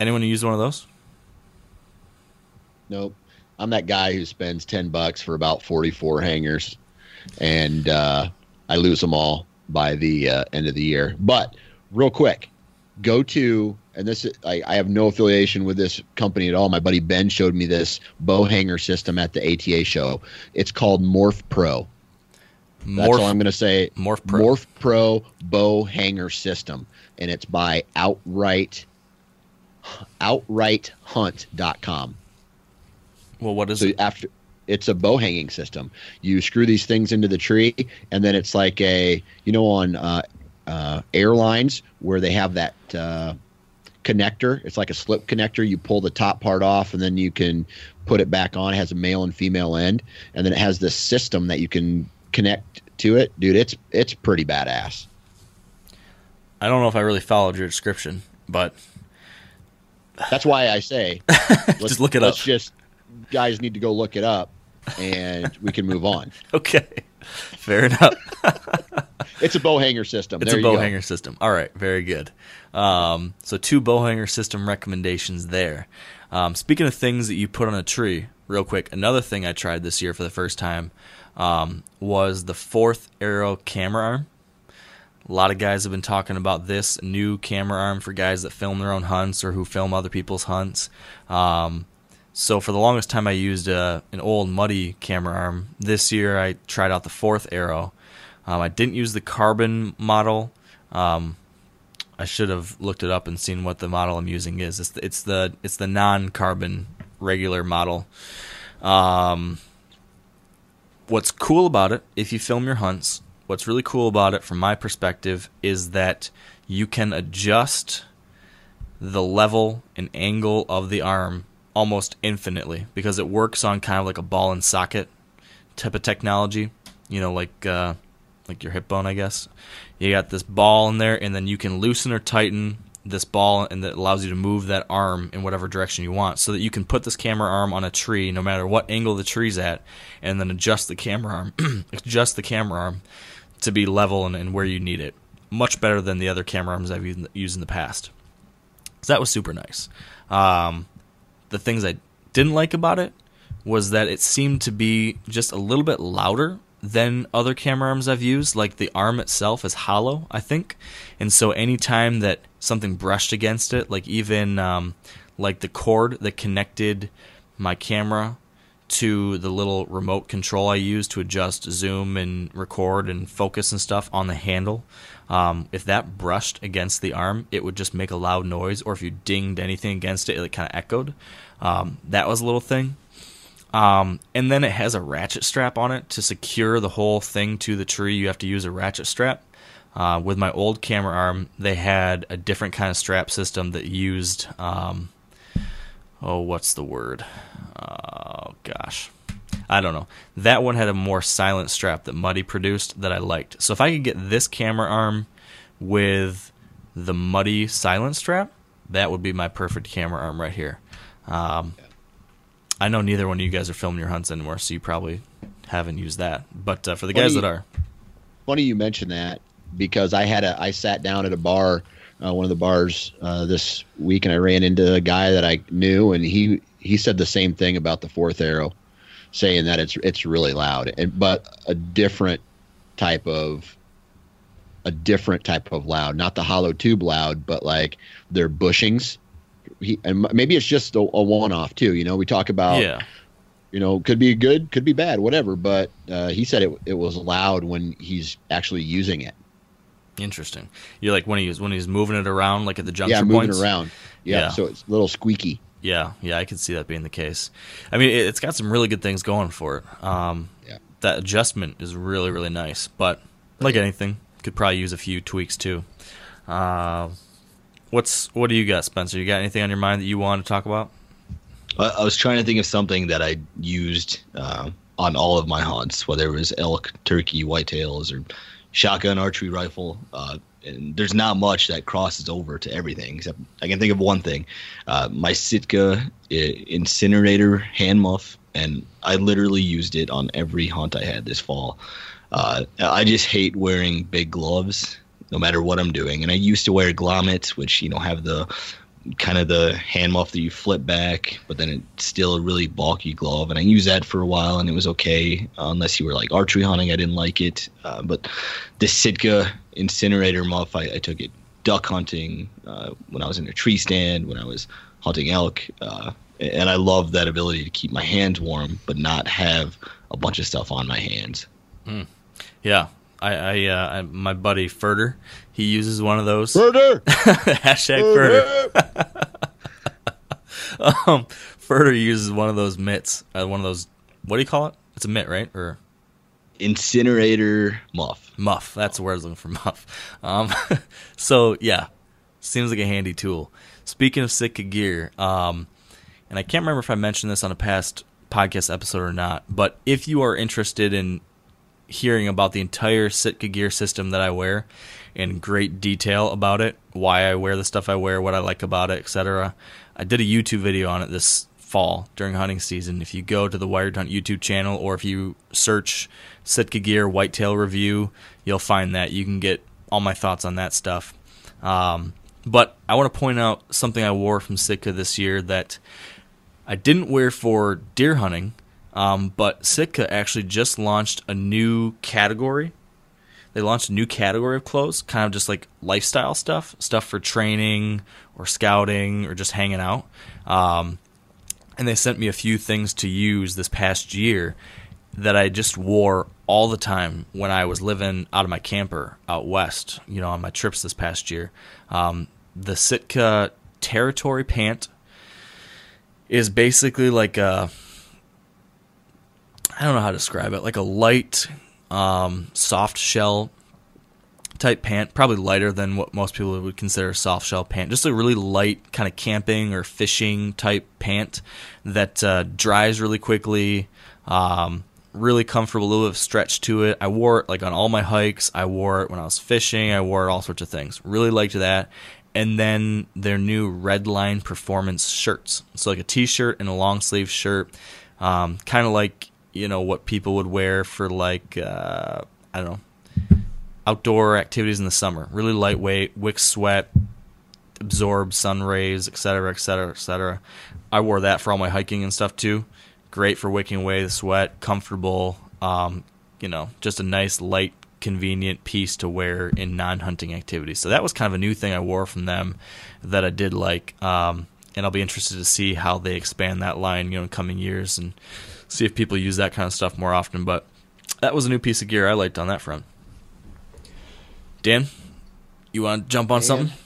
Anyone who used one of those? Nope. I'm that guy who spends ten bucks for about forty four hangers, and uh, I lose them all by the uh, end of the year. But real quick, go to and this I, I have no affiliation with this company at all. My buddy Ben showed me this bow hanger system at the ATA show. It's called Morph Pro. That's Morph- all I'm going to say. Morph Pro. Morph Pro bow hanger system, and it's by Outright outright OutrightHunt.com. Well, what is So it? after it's a bow hanging system. You screw these things into the tree, and then it's like a you know on uh, uh, airlines where they have that uh, connector. It's like a slip connector. You pull the top part off, and then you can put it back on. It has a male and female end, and then it has this system that you can connect to it. Dude, it's it's pretty badass. I don't know if I really followed your description, but That's why I say let's, Just look it let's up. Just guys need to go look it up, and we can move on. okay, fair enough. It's a bow hanger system. It's there a bow hanger system. All right, very good. Um, so two bow hanger system recommendations there. Um, speaking of things that you put on a tree, real quick, another thing I tried this year for the first time um, was the fourth arrow camera arm. A lot of guys have been talking about this new camera arm for guys that film their own hunts or who film other people's hunts. Um, so for the longest time, I used uh, an old muddy camera arm. This year, I tried out the fourth arrow. Um, I didn't use the carbon model. Um, I should have looked it up and seen what the model I'm using is. It's the it's the, it's the non-carbon regular model. Um, what's cool about it, if you film your hunts, what's really cool about it from my perspective is that you can adjust the level and angle of the arm almost infinitely because it works on kind of like a ball and socket type of technology. You know, like uh, like your hip bone, I guess. You got this ball in there, and then you can loosen or tighten this ball, and that allows you to move that arm in whatever direction you want, so that you can put this camera arm on a tree, no matter what angle the tree's at, and then adjust the camera arm, adjust the camera arm to be level and, and where you need it. Much better than the other camera arms I've used in the past. So that was super nice. Um, the things I didn't like about it was that it seemed to be just a little bit louder than other camera arms I've used. Like the arm itself is hollow, I think, and so anytime that something brushed against it, like even um, like the cord that connected my camera to the little remote control I use to adjust zoom and record and focus and stuff on the handle. Um, if that brushed against the arm, it would just make a loud noise, or if you dinged anything against it, it kind of echoed. Um, that was a little thing. Um, and then it has a ratchet strap on it to secure the whole thing to the tree. You have to use a ratchet strap. Uh, with my old camera arm, they had a different kind of strap system that used, um, oh, what's the word? Oh, gosh. I don't know. That one had a more silent strap that Muddy produced that I liked. So if I could get this camera arm with the Muddy silent strap, that would be my perfect camera arm right here. Um, I know neither one of you guys are filming your hunts anymore, so you probably haven't used that. But uh, for the guys that are, funny you mentioned that because I had a I sat down at a bar, uh, one of the bars uh, this week, and I ran into a guy that I knew, and he he said the same thing about the fourth arrow, saying that it's it's really loud, and but a different type of a different type of loud, not the hollow tube loud, but like their bushings. He, and maybe it's just a, a one-off too. You know, we talk about yeah, you know, could be good, could be bad, whatever. But uh, he said it it was loud when he's actually using it. interesting. You're like when he's when he's moving it around, like at the juncture yeah, moving points. around. Yeah, Yeah. so it's a little squeaky. Yeah, yeah, I could see that being the case. I mean, it, it's got some really good things going for it. Um, Yeah. That adjustment is really, really nice. But like anything, could probably use a few tweaks too. Uh, what's what do you got, Spencer? You got anything on your mind that you want to talk about? I, I was trying to think of something that I used uh, on all of my hunts, whether it was elk, turkey, whitetails, or shotgun, archery rifle. Uh, and there's not much that crosses over to everything. Except I can think of one thing: uh, my Sitka incinerator hand muff, and I literally used it on every hunt I had this fall. Uh, I just hate wearing big gloves no matter what I'm doing. And I used to wear Glomitts, which you know have the kind of the hand muff that you flip back, but then it's still a really bulky glove. And I used that for a while, and it was okay, uh, unless you were like archery hunting. I didn't like it. Uh, but the Sitka incinerator muff, I, I took it duck hunting uh, when I was in a tree stand, when I was hunting elk, uh, and I love that ability to keep my hands warm, but not have a bunch of stuff on my hands. Yeah, I, I, uh, I my buddy Furter, he uses one of those. Further. Hashtag Furter. um, Furter uses one of those mitts. Uh, one of those. What do you call it? It's a mitt, right? Or Incinerator muff. muff. That's the word I was looking for. Muff. Um, so yeah, seems like a handy tool. Speaking of Sitka gear, um, and I can't remember if I mentioned this on a past podcast episode or not, but if you are interested in hearing about the entire Sitka gear system that I wear in great detail about it, why I wear the stuff I wear, what I like about it, etc. I did a YouTube video on it this fall during hunting season. If you go to the Wired Hunt YouTube channel or if you search Sitka Gear Whitetail Review, you'll find that. You can get all my thoughts on that stuff. Um, but I want to point out something I wore from Sitka this year that I didn't wear for deer hunting, um, but Sitka actually just launched a new category. They launched a new category of clothes, kind of just like lifestyle stuff, stuff for training or scouting or just hanging out. Um, and they sent me a few things to use this past year that I just wore all the time when I was living out of my camper out west, you know, on my trips this past year. Um, the Sitka Territory pant is basically like a I don't know how to describe it, like a light um, soft shell type pant, probably lighter than what most people would consider a soft shell pant. Just a really light kind of camping or fishing type pant that uh, dries really quickly. Um, really comfortable, a little bit of stretch to it. I wore it like on all my hikes. I wore it when I was fishing. I wore it all sorts of things. Really liked that. And then their new Red Line Performance shirts. So like a t-shirt and a long sleeve shirt, um, kind of like you know what people would wear for like uh, I don't know outdoor activities in the summer. Really lightweight, wicks sweat, absorb sun rays, etc., etc., etc. I wore that for all my hiking and stuff too. Great for wicking away the sweat, comfortable. Um, you know, just a nice, light, convenient piece to wear in non-hunting activities. So that was kind of a new thing I wore from them that I did like. Um, and I'll be interested to see how they expand that line, you know, in coming years and see if people use that kind of stuff more often. But that was a new piece of gear I liked on that front. Dan, you want to jump on something?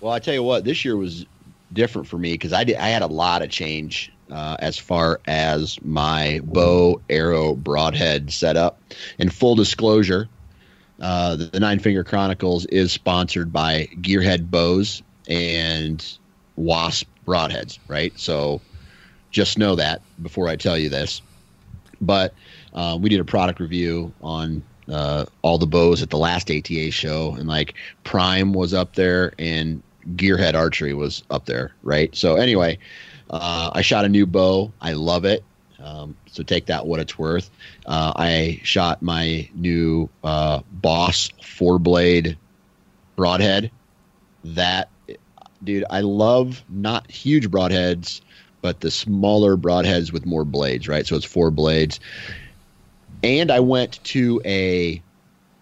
Well, I tell you what, this year was different for me because I did I had a lot of change uh, as far as my bow, arrow, broadhead setup. And full disclosure, uh, the, the Nine Finger Chronicles is sponsored by Gearhead Bows and Wasp broadheads, right? So just know that before I tell you this. But uh, we did a product review on uh, all the bows at the last ATA show, and like Prime was up there, and Gearhead Archery was up there, right? So anyway, uh, I shot a new bow. I love it. Um, so take that what it's worth. Uh, I shot my new uh, Boss four blade broadhead. That dude, I love not huge broadheads, but the smaller broadheads with more blades, right? So it's four blades. And I went to a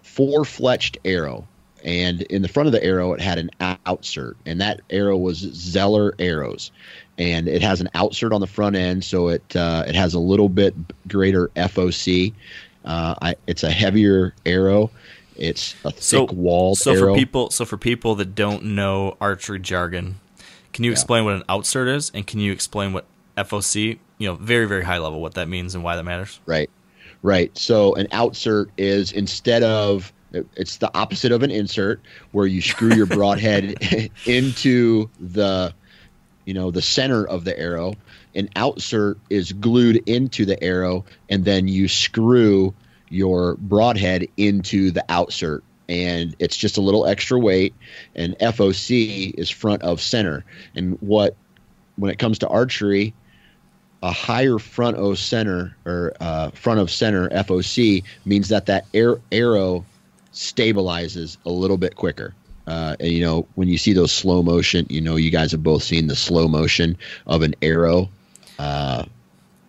four fletched arrow. And in the front of the arrow, it had an outsert, and that arrow was Zeller arrows, and it has an outsert on the front end, so it uh, it has a little bit greater FOC. Uh, I, it's a heavier arrow. It's a thick walled so arrow. for people so for people that don't know archery jargon, can you explain what an outsert is and can you explain what FOC, you know, very very high level what that means and why that matters? Right. Right. So an outsert is instead of it's the opposite of an insert where you screw your broadhead into the you know the center of the arrow. An outsert is glued into the arrow and then you screw your broadhead into the outsert and it's just a little extra weight and FOC is front of center. And what when it comes to archery, a higher front of center or uh, front of center FOC means that that air, arrow stabilizes a little bit quicker. Uh, and you know, when you see those slow motion, you know, you guys have both seen the slow motion of an arrow. Uh,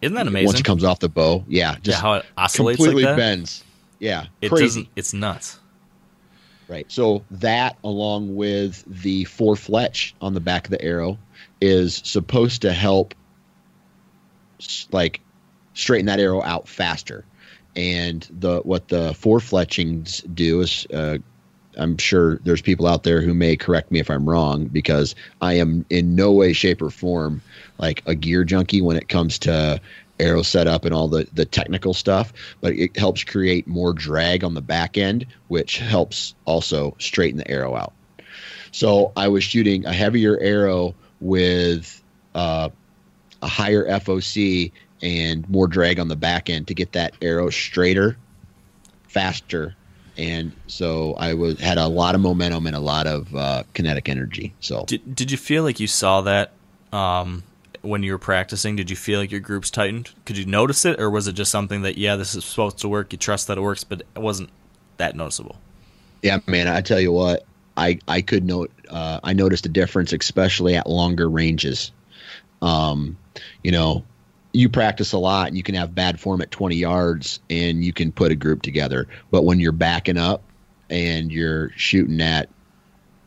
Isn't that amazing? once it comes off the bow, yeah, just yeah, how it oscillates completely like that. bends. Yeah, It crazy. doesn't. It's nuts. Right. So that, along with the four fletch on the back of the arrow, is supposed to help, like, straighten that arrow out faster. And the what the four fletchings do is, uh, I'm sure there's people out there who may correct me if I'm wrong because I am in no way, shape, or form like a gear junkie when it comes to arrow setup and all the the technical stuff but it helps create more drag on the back end which helps also straighten the arrow out. So i was shooting a heavier arrow with uh, a higher foc and more drag on the back end to get that arrow straighter faster. And so i was had a lot of momentum and a lot of uh, kinetic energy. So Did Did you feel like you saw that um, when you were practicing? Did you feel like your groups tightened? Could you notice it, or was it just something that yeah, this is supposed to work? You trust that it works, but it wasn't that noticeable. Yeah, man, I tell you what, I I could note uh, I noticed a difference, especially at longer ranges. Um, you know, you practice a lot and you can have bad form at 20 yards and you can put a group together, but when you're backing up and you're shooting at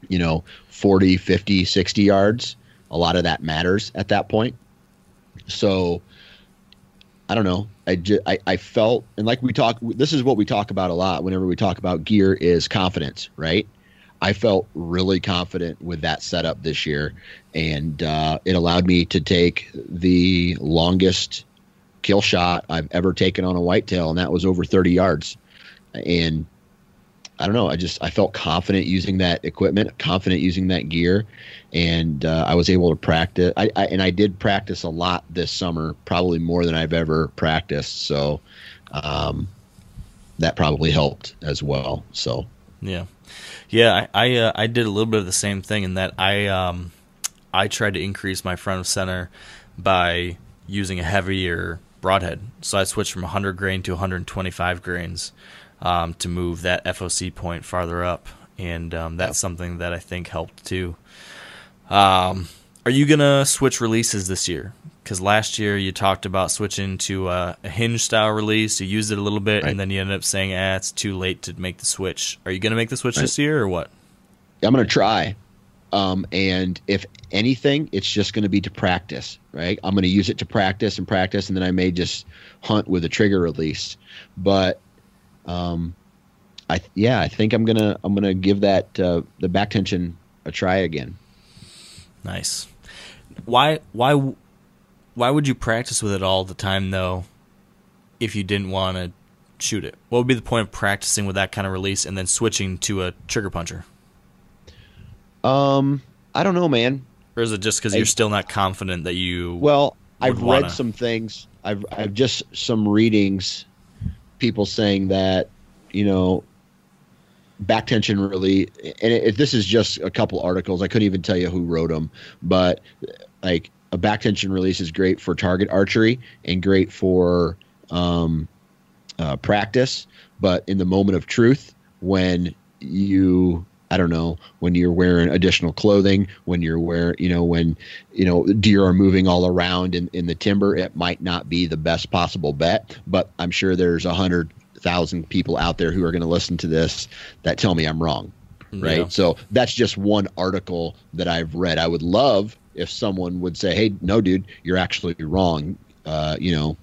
you know 40, 50, 60 yards, a lot of that matters at that point. So I don't know. I, ju- I I felt and like we talk. This is what we talk about a lot whenever we talk about gear is confidence, right? I felt really confident with that setup this year, and uh, it allowed me to take the longest kill shot I've ever taken on a whitetail, and that was over 30 yards. And I don't know. I just I felt confident using that equipment, confident using that gear, and uh, I was able to practice. I, I and I did practice a lot this summer, probably more than I've ever practiced. So um, that probably helped as well. So Yeah, yeah. I I, uh, I did a little bit of the same thing in that I um I tried to increase my front of center by using a heavier broadhead. So I switched from 100 grain to 125 grains um, to move that FOC point farther up, and um, that's something that I think helped too. Um, are you gonna switch releases this year? Because last year you talked about switching to uh, a hinge style release. You used it a little bit, Right. and then you ended up saying, "Ah, it's too late to make the switch." Are you gonna make the switch Right. this year or what? I'm going to try. Um, and if anything, it's just going to be to practice, right? I'm going to use it to practice and practice, and then I may just hunt with a trigger release. But, um, I yeah, I think I'm gonna I'm gonna give that uh, the back tension a try again. Nice. Why why why would you practice with it all the time though if you didn't want to shoot it? What would be the point of practicing with that kind of release and then switching to a trigger puncher? Um, I don't know, man. Or is it just because you're still not confident that you Well, I've read wanna- some things. I've I've just some readings, people saying that you know, back tension really, and it, it- this is just a couple articles. I couldn't even tell you who wrote them, but like a back tension release is great for target archery and great for um, uh, practice. But in the moment of truth, when you I don't know when you're wearing additional clothing, when you're wearing, you know, when you know deer are moving all around in, in the timber, it might not be the best possible bet. But I'm sure there's a hundred thousand people out there who are going to listen to this that tell me I'm wrong, right? Yeah. So that's just one article that I've read. I would love if someone would say, "Hey, no, dude, you're actually wrong." Uh, you know,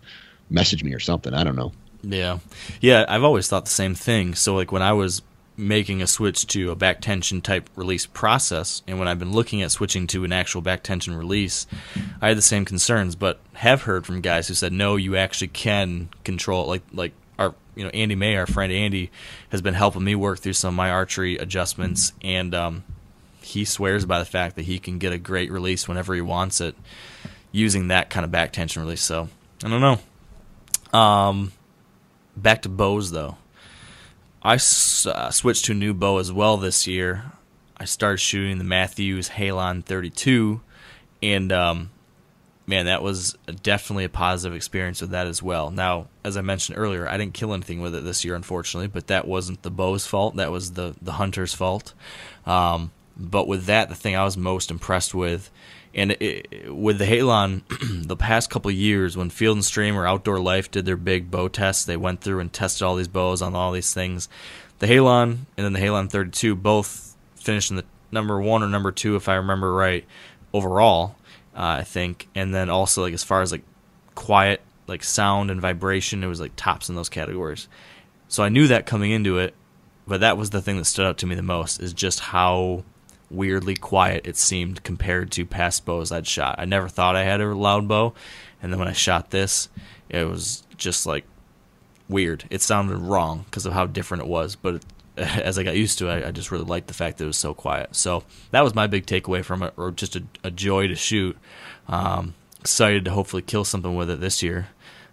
message me or something. I don't know. Yeah. Yeah, I've always thought the same thing. So like when I was making a switch to a back tension type release process and when I've been looking at switching to an actual back tension release, I had the same concerns, but have heard from guys who said no, you actually can control like like our you know Andy May, our friend Andy, has been helping me work through some of my archery adjustments and um he swears by the fact that he can get a great release whenever he wants it using that kind of back tension release. So I don't know. Um, back to bows though. I uh, switched to a new bow as well this year. I started shooting the Mathews Halon 32, and um, man, that was definitely a positive experience with that as well. Now, as I mentioned earlier, I didn't kill anything with it this year, unfortunately, but that wasn't the bow's fault. That was the the hunter's fault. Um, but with that, the thing I was most impressed with, and it, with the Halon, the past couple years, when Field and Stream or Outdoor Life did their big bow tests, they went through and tested all these bows on all these things. The Halon and then the Halon 32 both finished in the number one or number two, if I remember right, overall. Uh, I think, and then also like as far as like quiet, like sound and vibration, it was like tops in those categories. So I knew that coming into it, but that was the thing that stood out to me the most is just how weirdly quiet it seemed compared to past bows I'd shot. I never thought I had a loud bow, and then when I shot this, it was just like weird. It sounded wrong because of how different it was, but it, as I got used to it, I, just really liked the fact that it was so quiet. So that was my big takeaway from it, or just a, a joy to shoot. Um, excited to hopefully kill something with it this year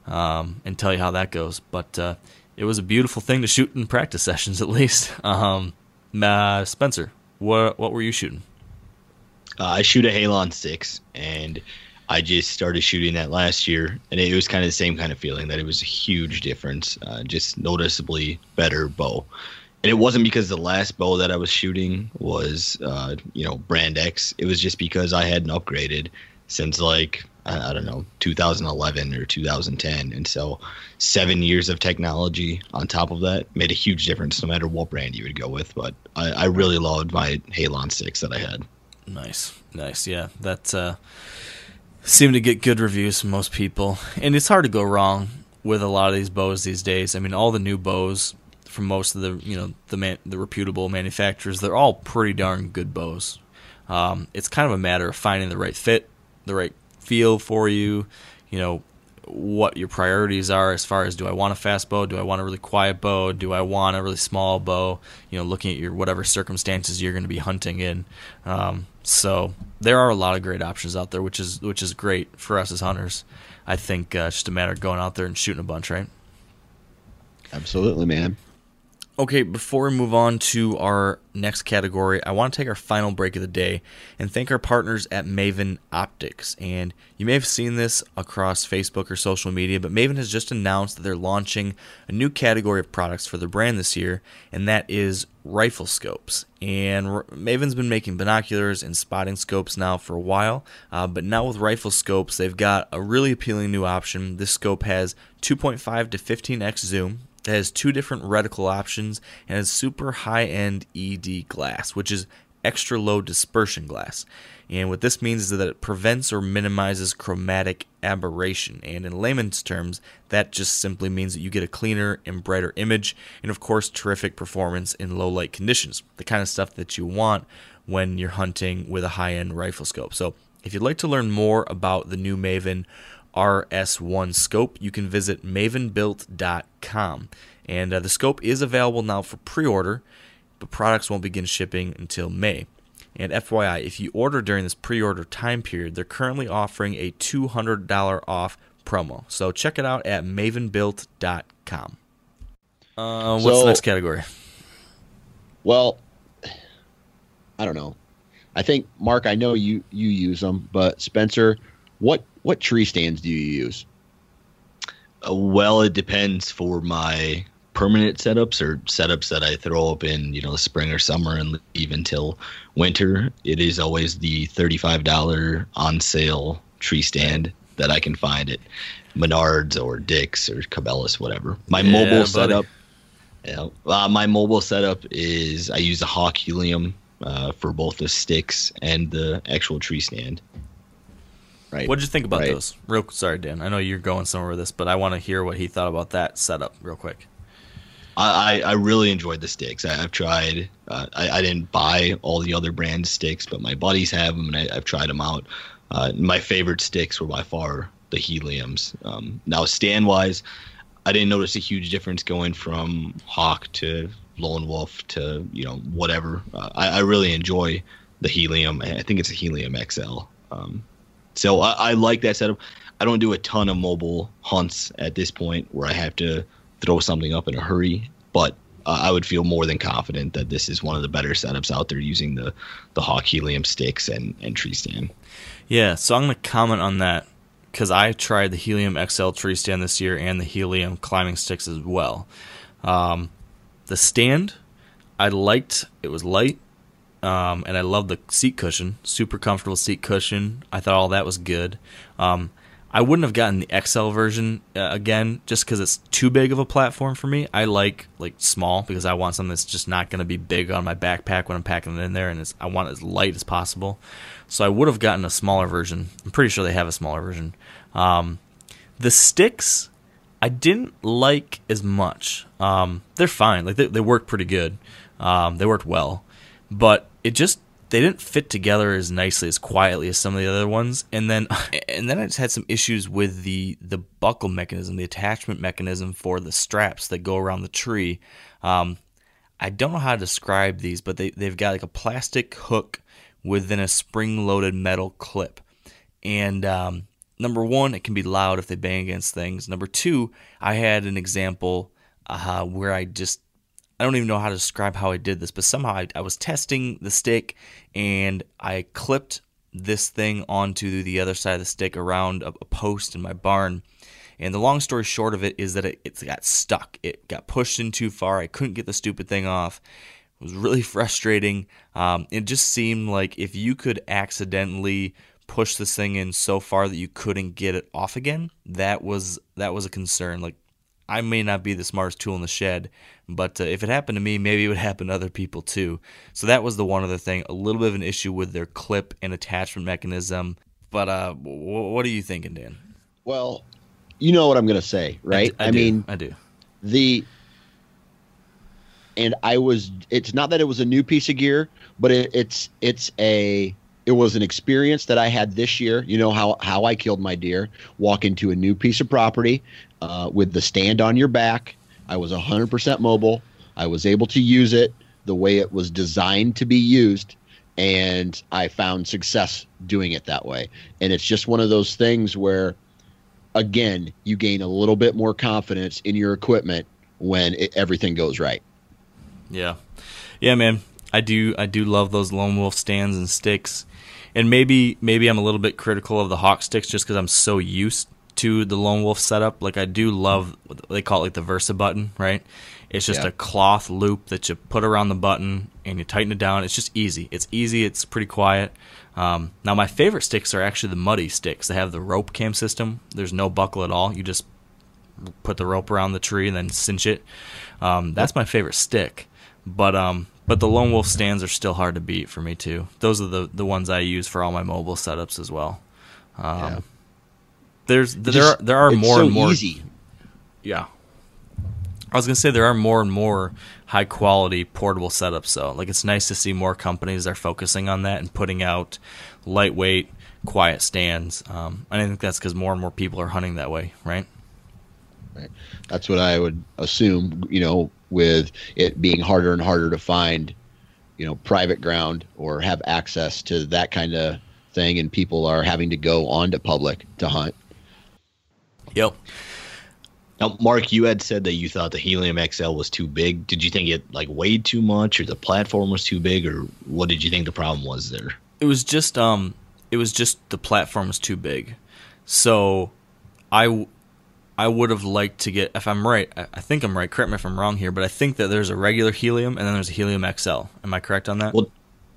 um, and tell you how that goes. But uh, it was a beautiful thing to shoot in practice sessions, at least. Um, uh, Spencer, what what were you shooting? Uh, I shoot a Halon six, and I just started shooting that last year, and it was kind of the same kind of feeling that it was a huge difference, uh, just noticeably better bow. And it wasn't because the last bow that I was shooting was, uh, you know, brand X. It was just because I hadn't upgraded since like I, don't know 2011 or 2010, and so seven years of technology on top of that made a huge difference, no matter what brand you would go with. But I, I really loved my Halon six that I had. Nice, nice, yeah. That uh, seemed to get good reviews from most people, and it's hard to go wrong with a lot of these bows these days. I mean, all the new bows from most of the you know the man, the reputable manufacturers, they're all pretty darn good bows. Um, it's kind of a matter of finding the right fit, the right feel for you. You know what your priorities are as far as do I want a fast bow, do I want a really quiet bow, do I want a really small bow? You know, looking at your whatever circumstances you're going to be hunting in. Um, so there are a lot of great options out there, which is which is great for us as hunters. I think uh, it's just a matter of going out there and shooting a bunch, right? Absolutely, man. Okay, before we move on to our next category, I want to take our final break of the day and thank our partners at Maven Optics. And you may have seen this across Facebook or social media, but Maven has just announced that they're launching a new category of products for their brand this year, and that is rifle scopes. And Maven's been making binoculars and spotting scopes now for a while, uh, but now with rifle scopes, they've got a really appealing new option. This scope has 2.5 to 15x zoom, it has two different reticle options and has super high end ED glass, which is extra low dispersion glass. And what this means is that it prevents or minimizes chromatic aberration. And in layman's terms, that just simply means that you get a cleaner and brighter image, and of course, terrific performance in low light conditions. The kind of stuff that you want when you're hunting with a high end rifle scope. So, if you'd like to learn more about the new Maven RS1 scope, you can visit mavenbuilt.com. And uh, the scope is available now for pre order, but products won't begin shipping until May. And FYI, if you order during this pre order time period, they're currently offering a $200 off promo. So check it out at mavenbuilt.com. Uh, what's So- the next category? Well, I don't know. I think Mark, I know you you use them, but Spencer, what what tree stands do you use? Uh, well, it depends for my permanent setups or setups that I throw up in, you know, the spring or summer and leave until winter. It is always the thirty-five dollar on sale tree stand that I can find at Menards or Dick's or Cabela's, whatever. My Yeah, mobile buddy. setup. Yeah, uh, my mobile setup is I use a Hawk Helium uh, for both the sticks and the actual tree stand. Right. What did you think about Right. those? Real sorry, Dan. I know you're going somewhere with this, but I want to hear what he thought about that setup real quick. I, I I really enjoyed the sticks. I, I've tried. Uh, I, I didn't buy all the other brand sticks, but my buddies have them, and I, I've tried them out. Uh, my favorite sticks were by far the heliums. Um, now stand wise, I didn't notice a huge difference going from Hawk to Lone Wolf to you know whatever. Uh, I, I really enjoy the helium. I think it's a helium XL. Um, so I, I like that setup. I don't do a ton of mobile hunts at this point where I have to throw something up in a hurry, but uh, I would feel more than confident that this is one of the better setups out there using the the Hawk helium sticks and and tree stand. Yeah, so I'm going to comment on that because I tried the Helium XL tree stand this year and the Helium climbing sticks as well. Um, the stand, I liked. It was light, um, and I love the seat cushion. Super comfortable seat cushion. I thought all that was good. Um, I wouldn't have gotten the XL version uh, again just because it's too big of a platform for me. I like like small because I want something that's just not going to be big on my backpack when I'm packing it in there, and I want it as light as possible. So I would have gotten a smaller version. I'm pretty sure they have a smaller version. Um, the sticks I didn't like as much. Um, they're fine. Like they, they work pretty good. Um, they worked well, but it just they didn't fit together as nicely as quietly as some of the other ones. And then and then I just had some issues with the the buckle mechanism, the attachment mechanism for the straps that go around the tree. Um, I don't know how to describe these, but they they've got like a plastic hook within a spring loaded metal clip, and um, number one, it can be loud if they bang against things. Number two, I had an example uh, where I just I don't even know how to describe how I did this, but somehow I, I was testing the stick and I clipped this thing onto the other side of the stick around a, a post in my barn. And the long story short of it is that it, it got stuck. It got pushed in too far. I couldn't get the stupid thing off. It was really frustrating. Um, it just seemed like if you could accidentally push this thing in so far that you couldn't get it off again, that was that was a concern. Like I may not be the smartest tool in the shed, but uh, if it happened to me, maybe it would happen to other people too. So that was the one other thing. A little bit of an issue with their clip and attachment mechanism. But uh, w- what are you thinking, Dan? Well, you know what I'm going to say, right? I, do, mean, I do. the and I was. It's not that it was a new piece of gear, but it, it's it's a it was an experience that I had this year. You know how how I killed my deer. Walk into a new piece of property uh, with the stand on your back. I was 100% mobile. I was able to use it the way it was designed to be used, and I found success doing it that way. And it's just one of those things where, again, you gain a little bit more confidence in your equipment when it, everything goes right. Yeah, yeah, man. I do. I do love those lone wolf stands and sticks, and maybe maybe I'm a little bit critical of the hawk sticks just because I'm so used to the lone wolf setup. Like I do love they call it like the Versa button, right? It's just Yeah. a cloth loop that you put around the button and you tighten it down. It's just easy. It's easy. It's pretty quiet. Um, now my favorite sticks are actually the muddy sticks. They have the rope cam system. There's no buckle at all. You just put the rope around the tree and then cinch it. Um, that's my favorite stick. But um, but the lone wolf stands are still hard to beat for me too. Those are the the ones I use for all my mobile setups as well. Um, Yeah. There's there just- are there are more so and more easy. yeah. I was gonna say there are more and more high quality portable setups though. Like it's nice to see more companies are focusing on that and putting out lightweight, quiet stands. Um, and I think that's because more and more people are hunting that way, right? That's what I would assume, you know, with it being harder and harder to find, you know, private ground or have access to that kind of thing, and people are having to go onto public to hunt. Yep. Now, Mark, you had said that you thought the Helium XL was too big. Did you think it like weighed too much, or the platform was too big, or what did you think the problem was there? It was just um it was just the platform was too big. So I w- I would have liked to get if I'm right, I, I think I'm right, correct me if I'm wrong here, but I think that there's a regular helium and then there's a helium XL. Am I correct on that? Well,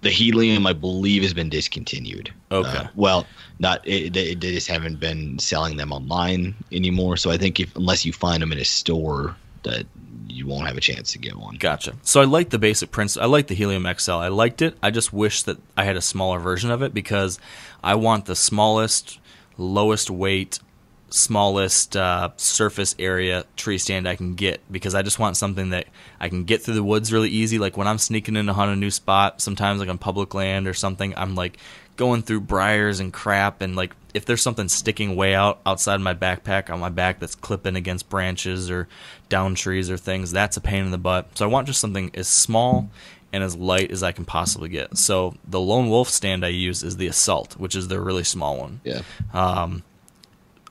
the Helium, I believe, has been discontinued. Okay. Uh, well, not it, they, they just haven't been selling them online anymore. So I think if unless you find them in a store, that you won't have a chance to get one. Gotcha. So I like the basic principle. I like the Helium XL. I liked it. I just wish that I had a smaller version of it because I want the smallest, lowest weight, smallest uh, surface area tree stand I can get because I just want something that I can get through the woods really easy. Like when I'm sneaking in to hunt a new spot, sometimes like on public land or something, I'm like going through briars and crap and like if there's something sticking way out outside my backpack on my back that's clipping against branches or down trees or things, that's a pain in the butt. So I want just something as small and as light as I can possibly get. So the lone wolf stand I use is the Assault, which is the really small one. Yeah. Um,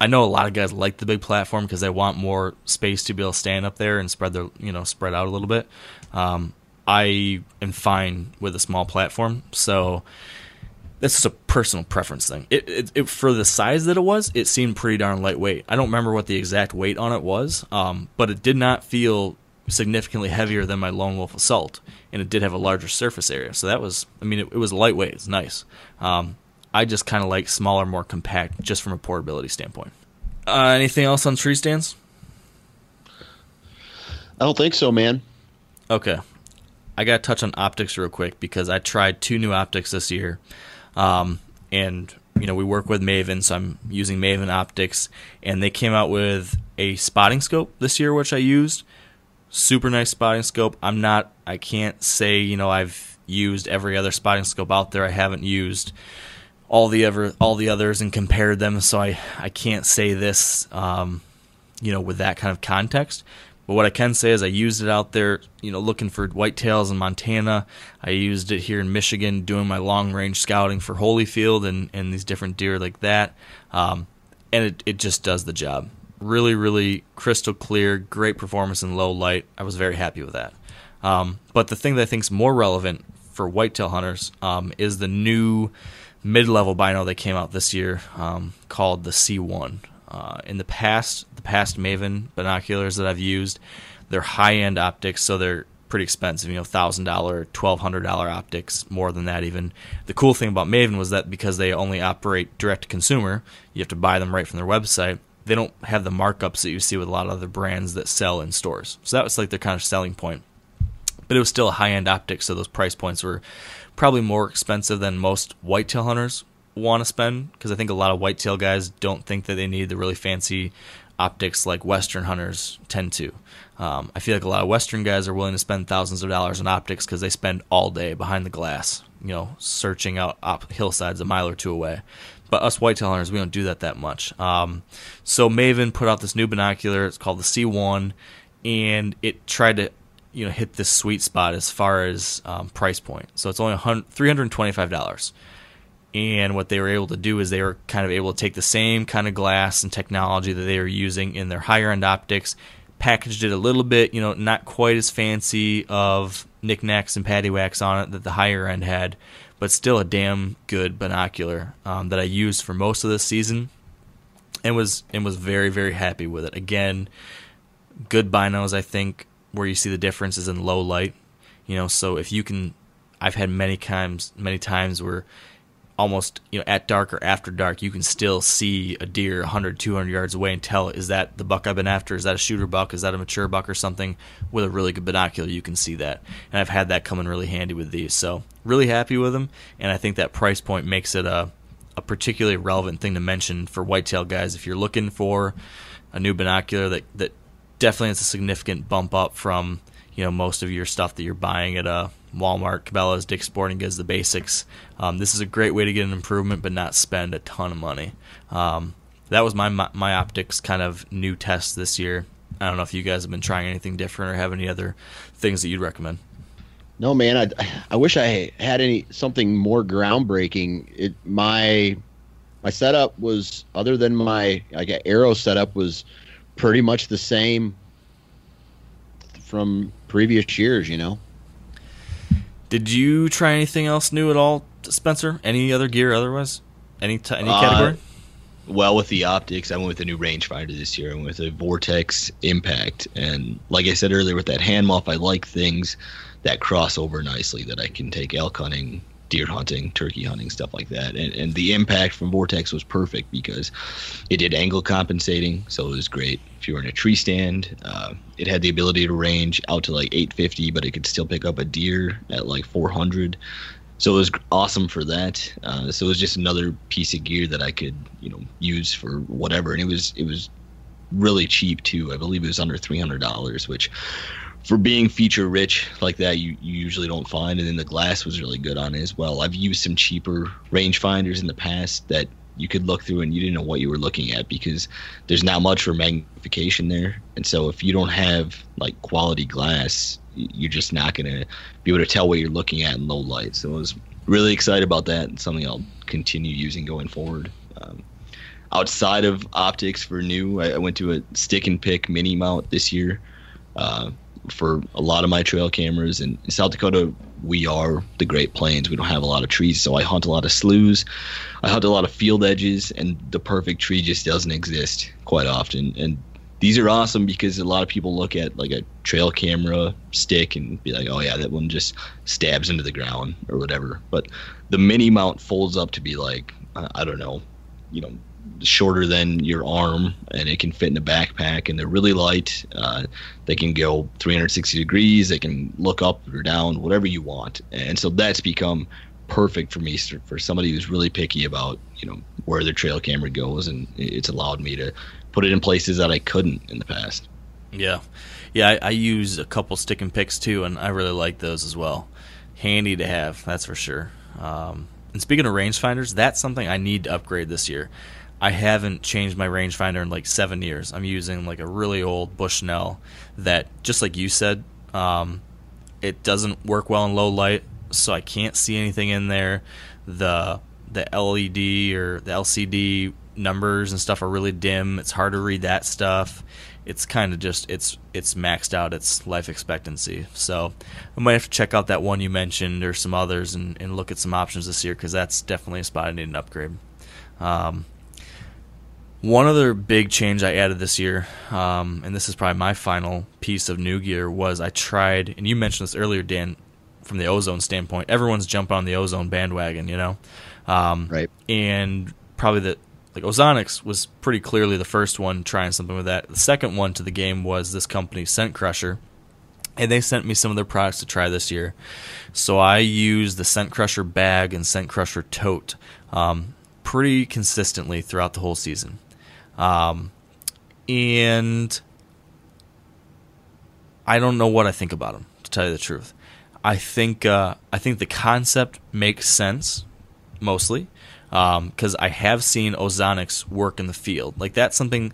I know a lot of guys like the big platform because they want more space to be able to stand up there and spread their, you know, spread out a little bit. Um, I am fine with a small platform, so That's just a personal preference thing. It, it, it for the size that it was, it seemed pretty darn lightweight. I don't remember what the exact weight on it was, um, but it did not feel significantly heavier than my Lone Wolf Assault, and it did have a larger surface area. So that was, I mean, it, it was lightweight. It's nice. Um, I just kind of like smaller, more compact, just from a portability standpoint. Uh, anything else on tree stands? I don't think so, man. Okay. I got to touch on optics real quick because I tried two new optics this year. Um, and, you know, we work with Maven, so I'm using Maven optics. And they came out with a spotting scope this year, which I used. Super nice spotting scope. I'm not, I can't say, you know, I've used every other spotting scope out there. I haven't used all the ever all the others and compared them, so I I can't say this, um, you know, with that kind of context. But what I can say is I used it out there, you know, looking for whitetails in Montana. I used it here in Michigan doing my long range scouting for Holyfield and, and these different deer like that. Um, and it, it just does the job. Really, really crystal clear, great performance in low light. I was very happy with that. Um, but the thing that I think is more relevant for whitetail hunters um, is the new mid-level bino that came out this year um, called the C1. Uh, in the past, the past Maven binoculars that I've used, they're high-end optics, so they're pretty expensive. You know, thousand dollar, twelve hundred dollar optics, more than that even. The cool thing about Maven was that because they only operate direct to consumer, you have to buy them right from their website. They don't have the markups that you see with a lot of other brands that sell in stores. So that was like their kind of selling point. But it was still a high-end optic, so those price points were probably more expensive than most whitetail hunters want to spend because I think a lot of whitetail guys don't think that they need the really fancy optics like Western hunters tend to. Um, I feel like a lot of Western guys are willing to spend thousands of dollars on optics because they spend all day behind the glass, you know, searching out op- hillsides a mile or two away. But us whitetail hunters, we don't do that that much. Um, so Maven put out this new binocular. It's called the C1, and it tried to you know hit this sweet spot as far as um, price point. So it's only three hundred twenty five dollars. And what they were able to do is they were kind of able to take the same kind of glass and technology that they were using in their higher end optics, packaged it a little bit, you know, not quite as fancy of knickknacks and paddywhacks on it that the higher end had, but still a damn good binocular um, that I used for most of this season, and was and was very very happy with it. Again, good binos I think where you see the difference is in low light. You know, so if you can, I've had many times, many times where almost you know at dark or after dark you can still see a deer 100 200 yards away and tell is that the buck i've been after? Is that a shooter buck? Is that a mature buck or something? With a really good binocular you can see that. And i've had that come in really handy with these. So really happy with them and i think that price point makes it a, a particularly relevant thing to mention for whitetail guys. If you're looking for a new binocular that, that definitely it's a significant bump up from you know most of your stuff that you're buying at a Walmart, Cabela's, Dick's Sporting Goods, the basics. Um, this is a great way to get an improvement, but not spend a ton of money. Um, that was my, my my optics kind of new test this year. I don't know if you guys have been trying anything different or have any other things that you'd recommend. No, man. I I wish I had any something more groundbreaking. It my my setup was other than my like arrow setup was pretty much the same from previous years, you know. Did you try anything else new at all, Spencer? Any other gear otherwise? Any t- any category? Uh, well, with the optics, I went with a new rangefinder this year. I went with a Vortex Impact, and like I said earlier, with that hand muff, I like things that cross over nicely that I can take elk hunting, deer hunting, turkey hunting, stuff like that. And, and the impact from Vortex was perfect because it did angle compensating, so it was great. If you were in a tree stand, uh, it had the ability to range out to like 850, but it could still pick up a deer at like 400. So it was awesome for that. Uh, so it was just another piece of gear that I could, you know, use for whatever. And it was it was really cheap too. I believe it was under three hundred dollars, which for being feature rich like that you, you usually don't find and then the glass was really good on it as well. I've used some cheaper rangefinders in the past that you could look through and you didn't know what you were looking at because there's not much for magnification there. And so if you don't have like quality glass you're just not going to be able to tell what you're looking at in low light. So i was really excited about that and something i'll continue using going forward. Um, outside of optics for new I, I, went to a stick and pick mini mount this year. Uh, for a lot of my trail cameras. And South Dakota we are the Great Plains. We don't have a lot of trees, so I hunt a lot of sloughs. I hunt a lot of field edges, and the perfect tree just doesn't exist quite often. And these are awesome because a lot of people look at like a trail camera stick and be like, "Oh yeah, that one just stabs into the ground or whatever." But the mini mount folds up to be like, I don't know, you know, shorter than your arm, and it can fit in a backpack. And they're really light. Uh, they can go 360 degrees. They can look up or down, whatever you want. And so that's become perfect for me for somebody who's really picky about you know where their trail camera goes, and it's allowed me to put it in places that I couldn't in the past. Yeah, yeah. I, I use a couple stick and picks too, and I really like those as well. Handy to have, that's for sure. Um, and speaking of rangefinders, that's something I need to upgrade this year. I haven't changed my rangefinder in like seven years. I'm using like a really old Bushnell that, just like you said, um, it doesn't work well in low light, so I can't see anything in there. The the LED or the LCD numbers and stuff are really dim. It's hard to read that stuff. It's kind of just it's it's maxed out its life expectancy. So I might have to check out that one you mentioned or some others and, and look at some options this year because that's definitely a spot I need an upgrade. Um, one other big change I added this year, um, and this is probably my final piece of new gear, was I tried, and you mentioned this earlier, Dan, from the ozone standpoint. Everyone's jumping on the ozone bandwagon, you know? Um, right. And probably the like Ozonics was pretty clearly the first one trying something with that. The second one to the game was this company Scent Crusher, and they sent me some of their products to try this year. So I used the Scent Crusher bag and Scent Crusher tote um, pretty consistently throughout the whole season, um, and I don't know what I think about them to tell you the truth. I think uh, I think the concept makes sense mostly because um, I have seen ozonics work in the field. Like that's something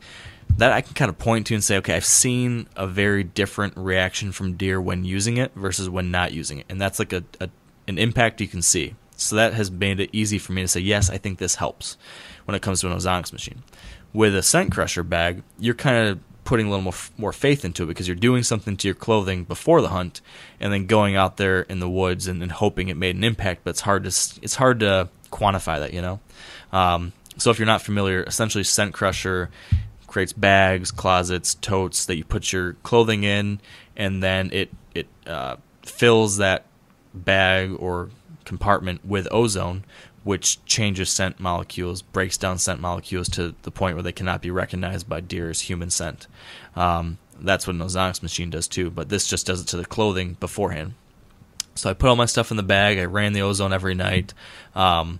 that I can kind of point to and say, okay, I've seen a very different reaction from deer when using it versus when not using it, and that's like a, a an impact you can see. So that has made it easy for me to say, yes, I think this helps when it comes to an ozonics machine. With a scent crusher bag, you're kind of putting a little more more faith into it because you're doing something to your clothing before the hunt, and then going out there in the woods and, and hoping it made an impact. But it's hard to it's hard to quantify that, you know. Um, so if you're not familiar, essentially Scent Crusher creates bags, closets, totes that you put your clothing in, and then it it uh, fills that bag or compartment with ozone, which changes scent molecules, breaks down scent molecules to the point where they cannot be recognized by deer as human scent. Um, that's what an ozonics machine does too, but this just does it to the clothing beforehand. So I put all my stuff in the bag. I ran the ozone every night. Um,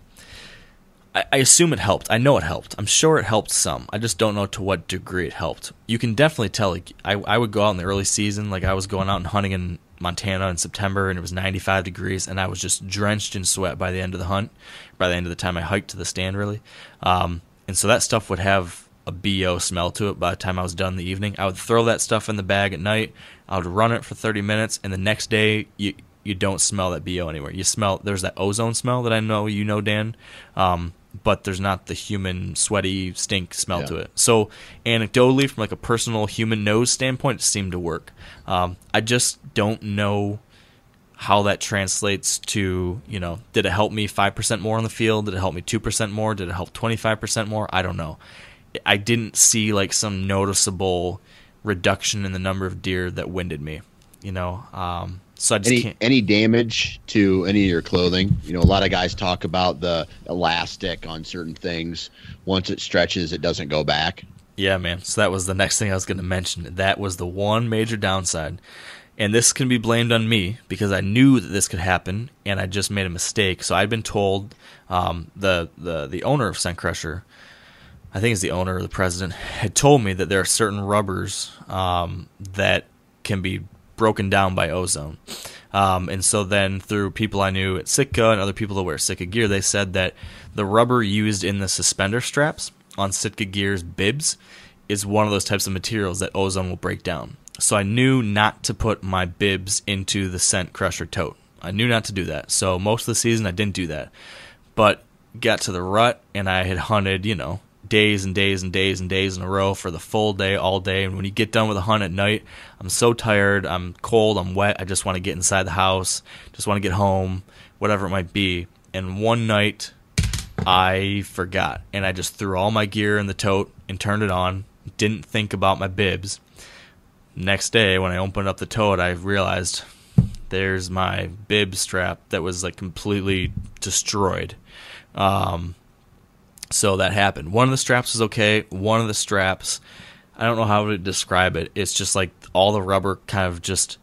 I, I, assume it helped. I know it helped. I'm sure it helped some. I just don't know to what degree it helped. You can definitely tell. Like I, I would go out in the early season. Like I was going out and hunting in Montana in September, and it was 95 degrees, and I was just drenched in sweat by the end of the hunt. By the end of the time I hiked to the stand, really. Um, and so that stuff would have a bo smell to it by the time I was done in the evening. I would throw that stuff in the bag at night. I would run it for 30 minutes, and the next day you you don't smell that bo anywhere. You smell there's that ozone smell that I know you know, Dan, um, but there's not the human sweaty stink smell yeah. to it. So anecdotally, from like a personal human nose standpoint, it seemed to work. Um, I just don't know how that translates to you know did it help me 5% more on the field did it help me 2% more did it help 25% more i don't know i didn't see like some noticeable reduction in the number of deer that winded me you know um, so I just any can't. any damage to any of your clothing. You know, a lot of guys talk about the elastic on certain things. Once it stretches, it doesn't go back. Yeah, man. So that was the next thing I was going to mention. That was the one major downside. And this can be blamed on me because I knew that this could happen, and I just made a mistake. So I'd been told um, the the the owner of Scent Crusher, I think it's the owner or the president, had told me that there are certain rubbers um, that can be broken down by ozone. Um, and so then through people I knew at Sitka and other people that wear Sitka gear, they said that the rubber used in the suspender straps on Sitka gear's bibs is one of those types of materials that ozone will break down. So I knew not to put my bibs into the scent crusher tote. I knew not to do that. So most of the season I didn't do that. But got to the rut and I had hunted, you know, days and days and days and days in a row for the full day, all day. And when you get done with a hunt at night, I'm so tired, I'm cold, I'm wet, I just want to get inside the house, just want to get home, whatever it might be. And one night, I forgot, and I just threw all my gear in the tote and turned it on. Didn't think about my bibs. Next day, when I opened up the tote, I realized there's my bib strap that was like completely destroyed. Um, so that happened. One of the straps was okay. One of the straps, I don't know how to describe it. It's just like all the rubber kind of just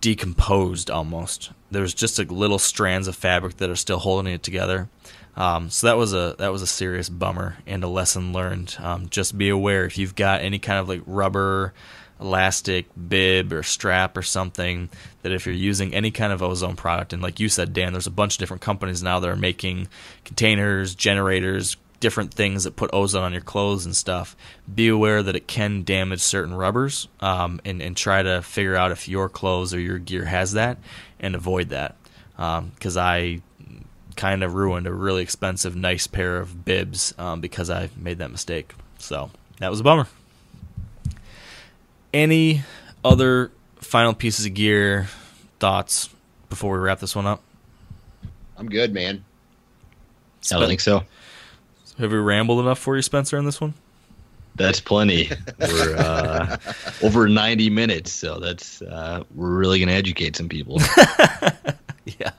decomposed almost. There's just like little strands of fabric that are still holding it together. Um, so that was a that was a serious bummer and a lesson learned. Um, just be aware if you've got any kind of like rubber, elastic bib or strap or something that if you're using any kind of ozone product and like you said Dan, there's a bunch of different companies now that are making containers, generators, different things that put ozone on your clothes and stuff. Be aware that it can damage certain rubbers um, and and try to figure out if your clothes or your gear has that and avoid that because I kind of ruined a really expensive, nice pair of bibs um, because I made that mistake. So that was a bummer. Any other final pieces of gear thoughts before we wrap this one up? I'm good, man. I don't think so. Have we rambled enough for you, Spencer, on this one? That's plenty. We're uh, over 90 minutes, so that's uh, we're really gonna educate some people. yeah.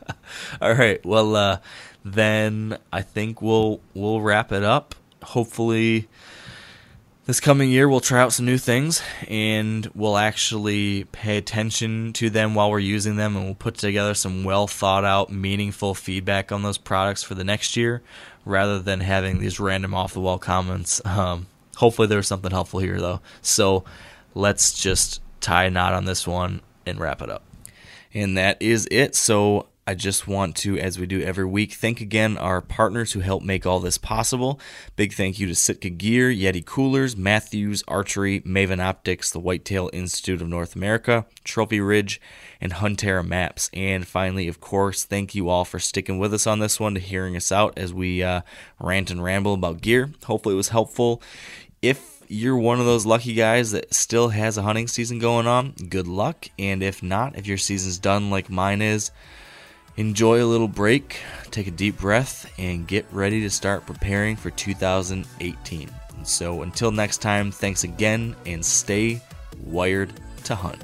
All right. Well, uh, then I think we'll we'll wrap it up. Hopefully, this coming year we'll try out some new things and we'll actually pay attention to them while we're using them, and we'll put together some well thought out, meaningful feedback on those products for the next year, rather than having these random off the wall comments. Um, hopefully, there's something helpful here though. So let's just tie a knot on this one and wrap it up. And that is it. So I just want to, as we do every week, thank again our partners who help make all this possible. Big thank you to Sitka Gear, Yeti Coolers, Mathews Archery, Maven Optics, the Whitetail Institute of North America, Trophy Ridge, and Huntera Maps. And finally, of course, thank you all for sticking with us on this one, to hearing us out as we uh, rant and ramble about gear. Hopefully, it was helpful. You're one of those lucky guys that still has a hunting season going on, good luck. And if not, if your season's done like mine is, enjoy a little break, take a deep breath, and get ready to start preparing for 2018. And so until next time, thanks again and stay wired to hunt.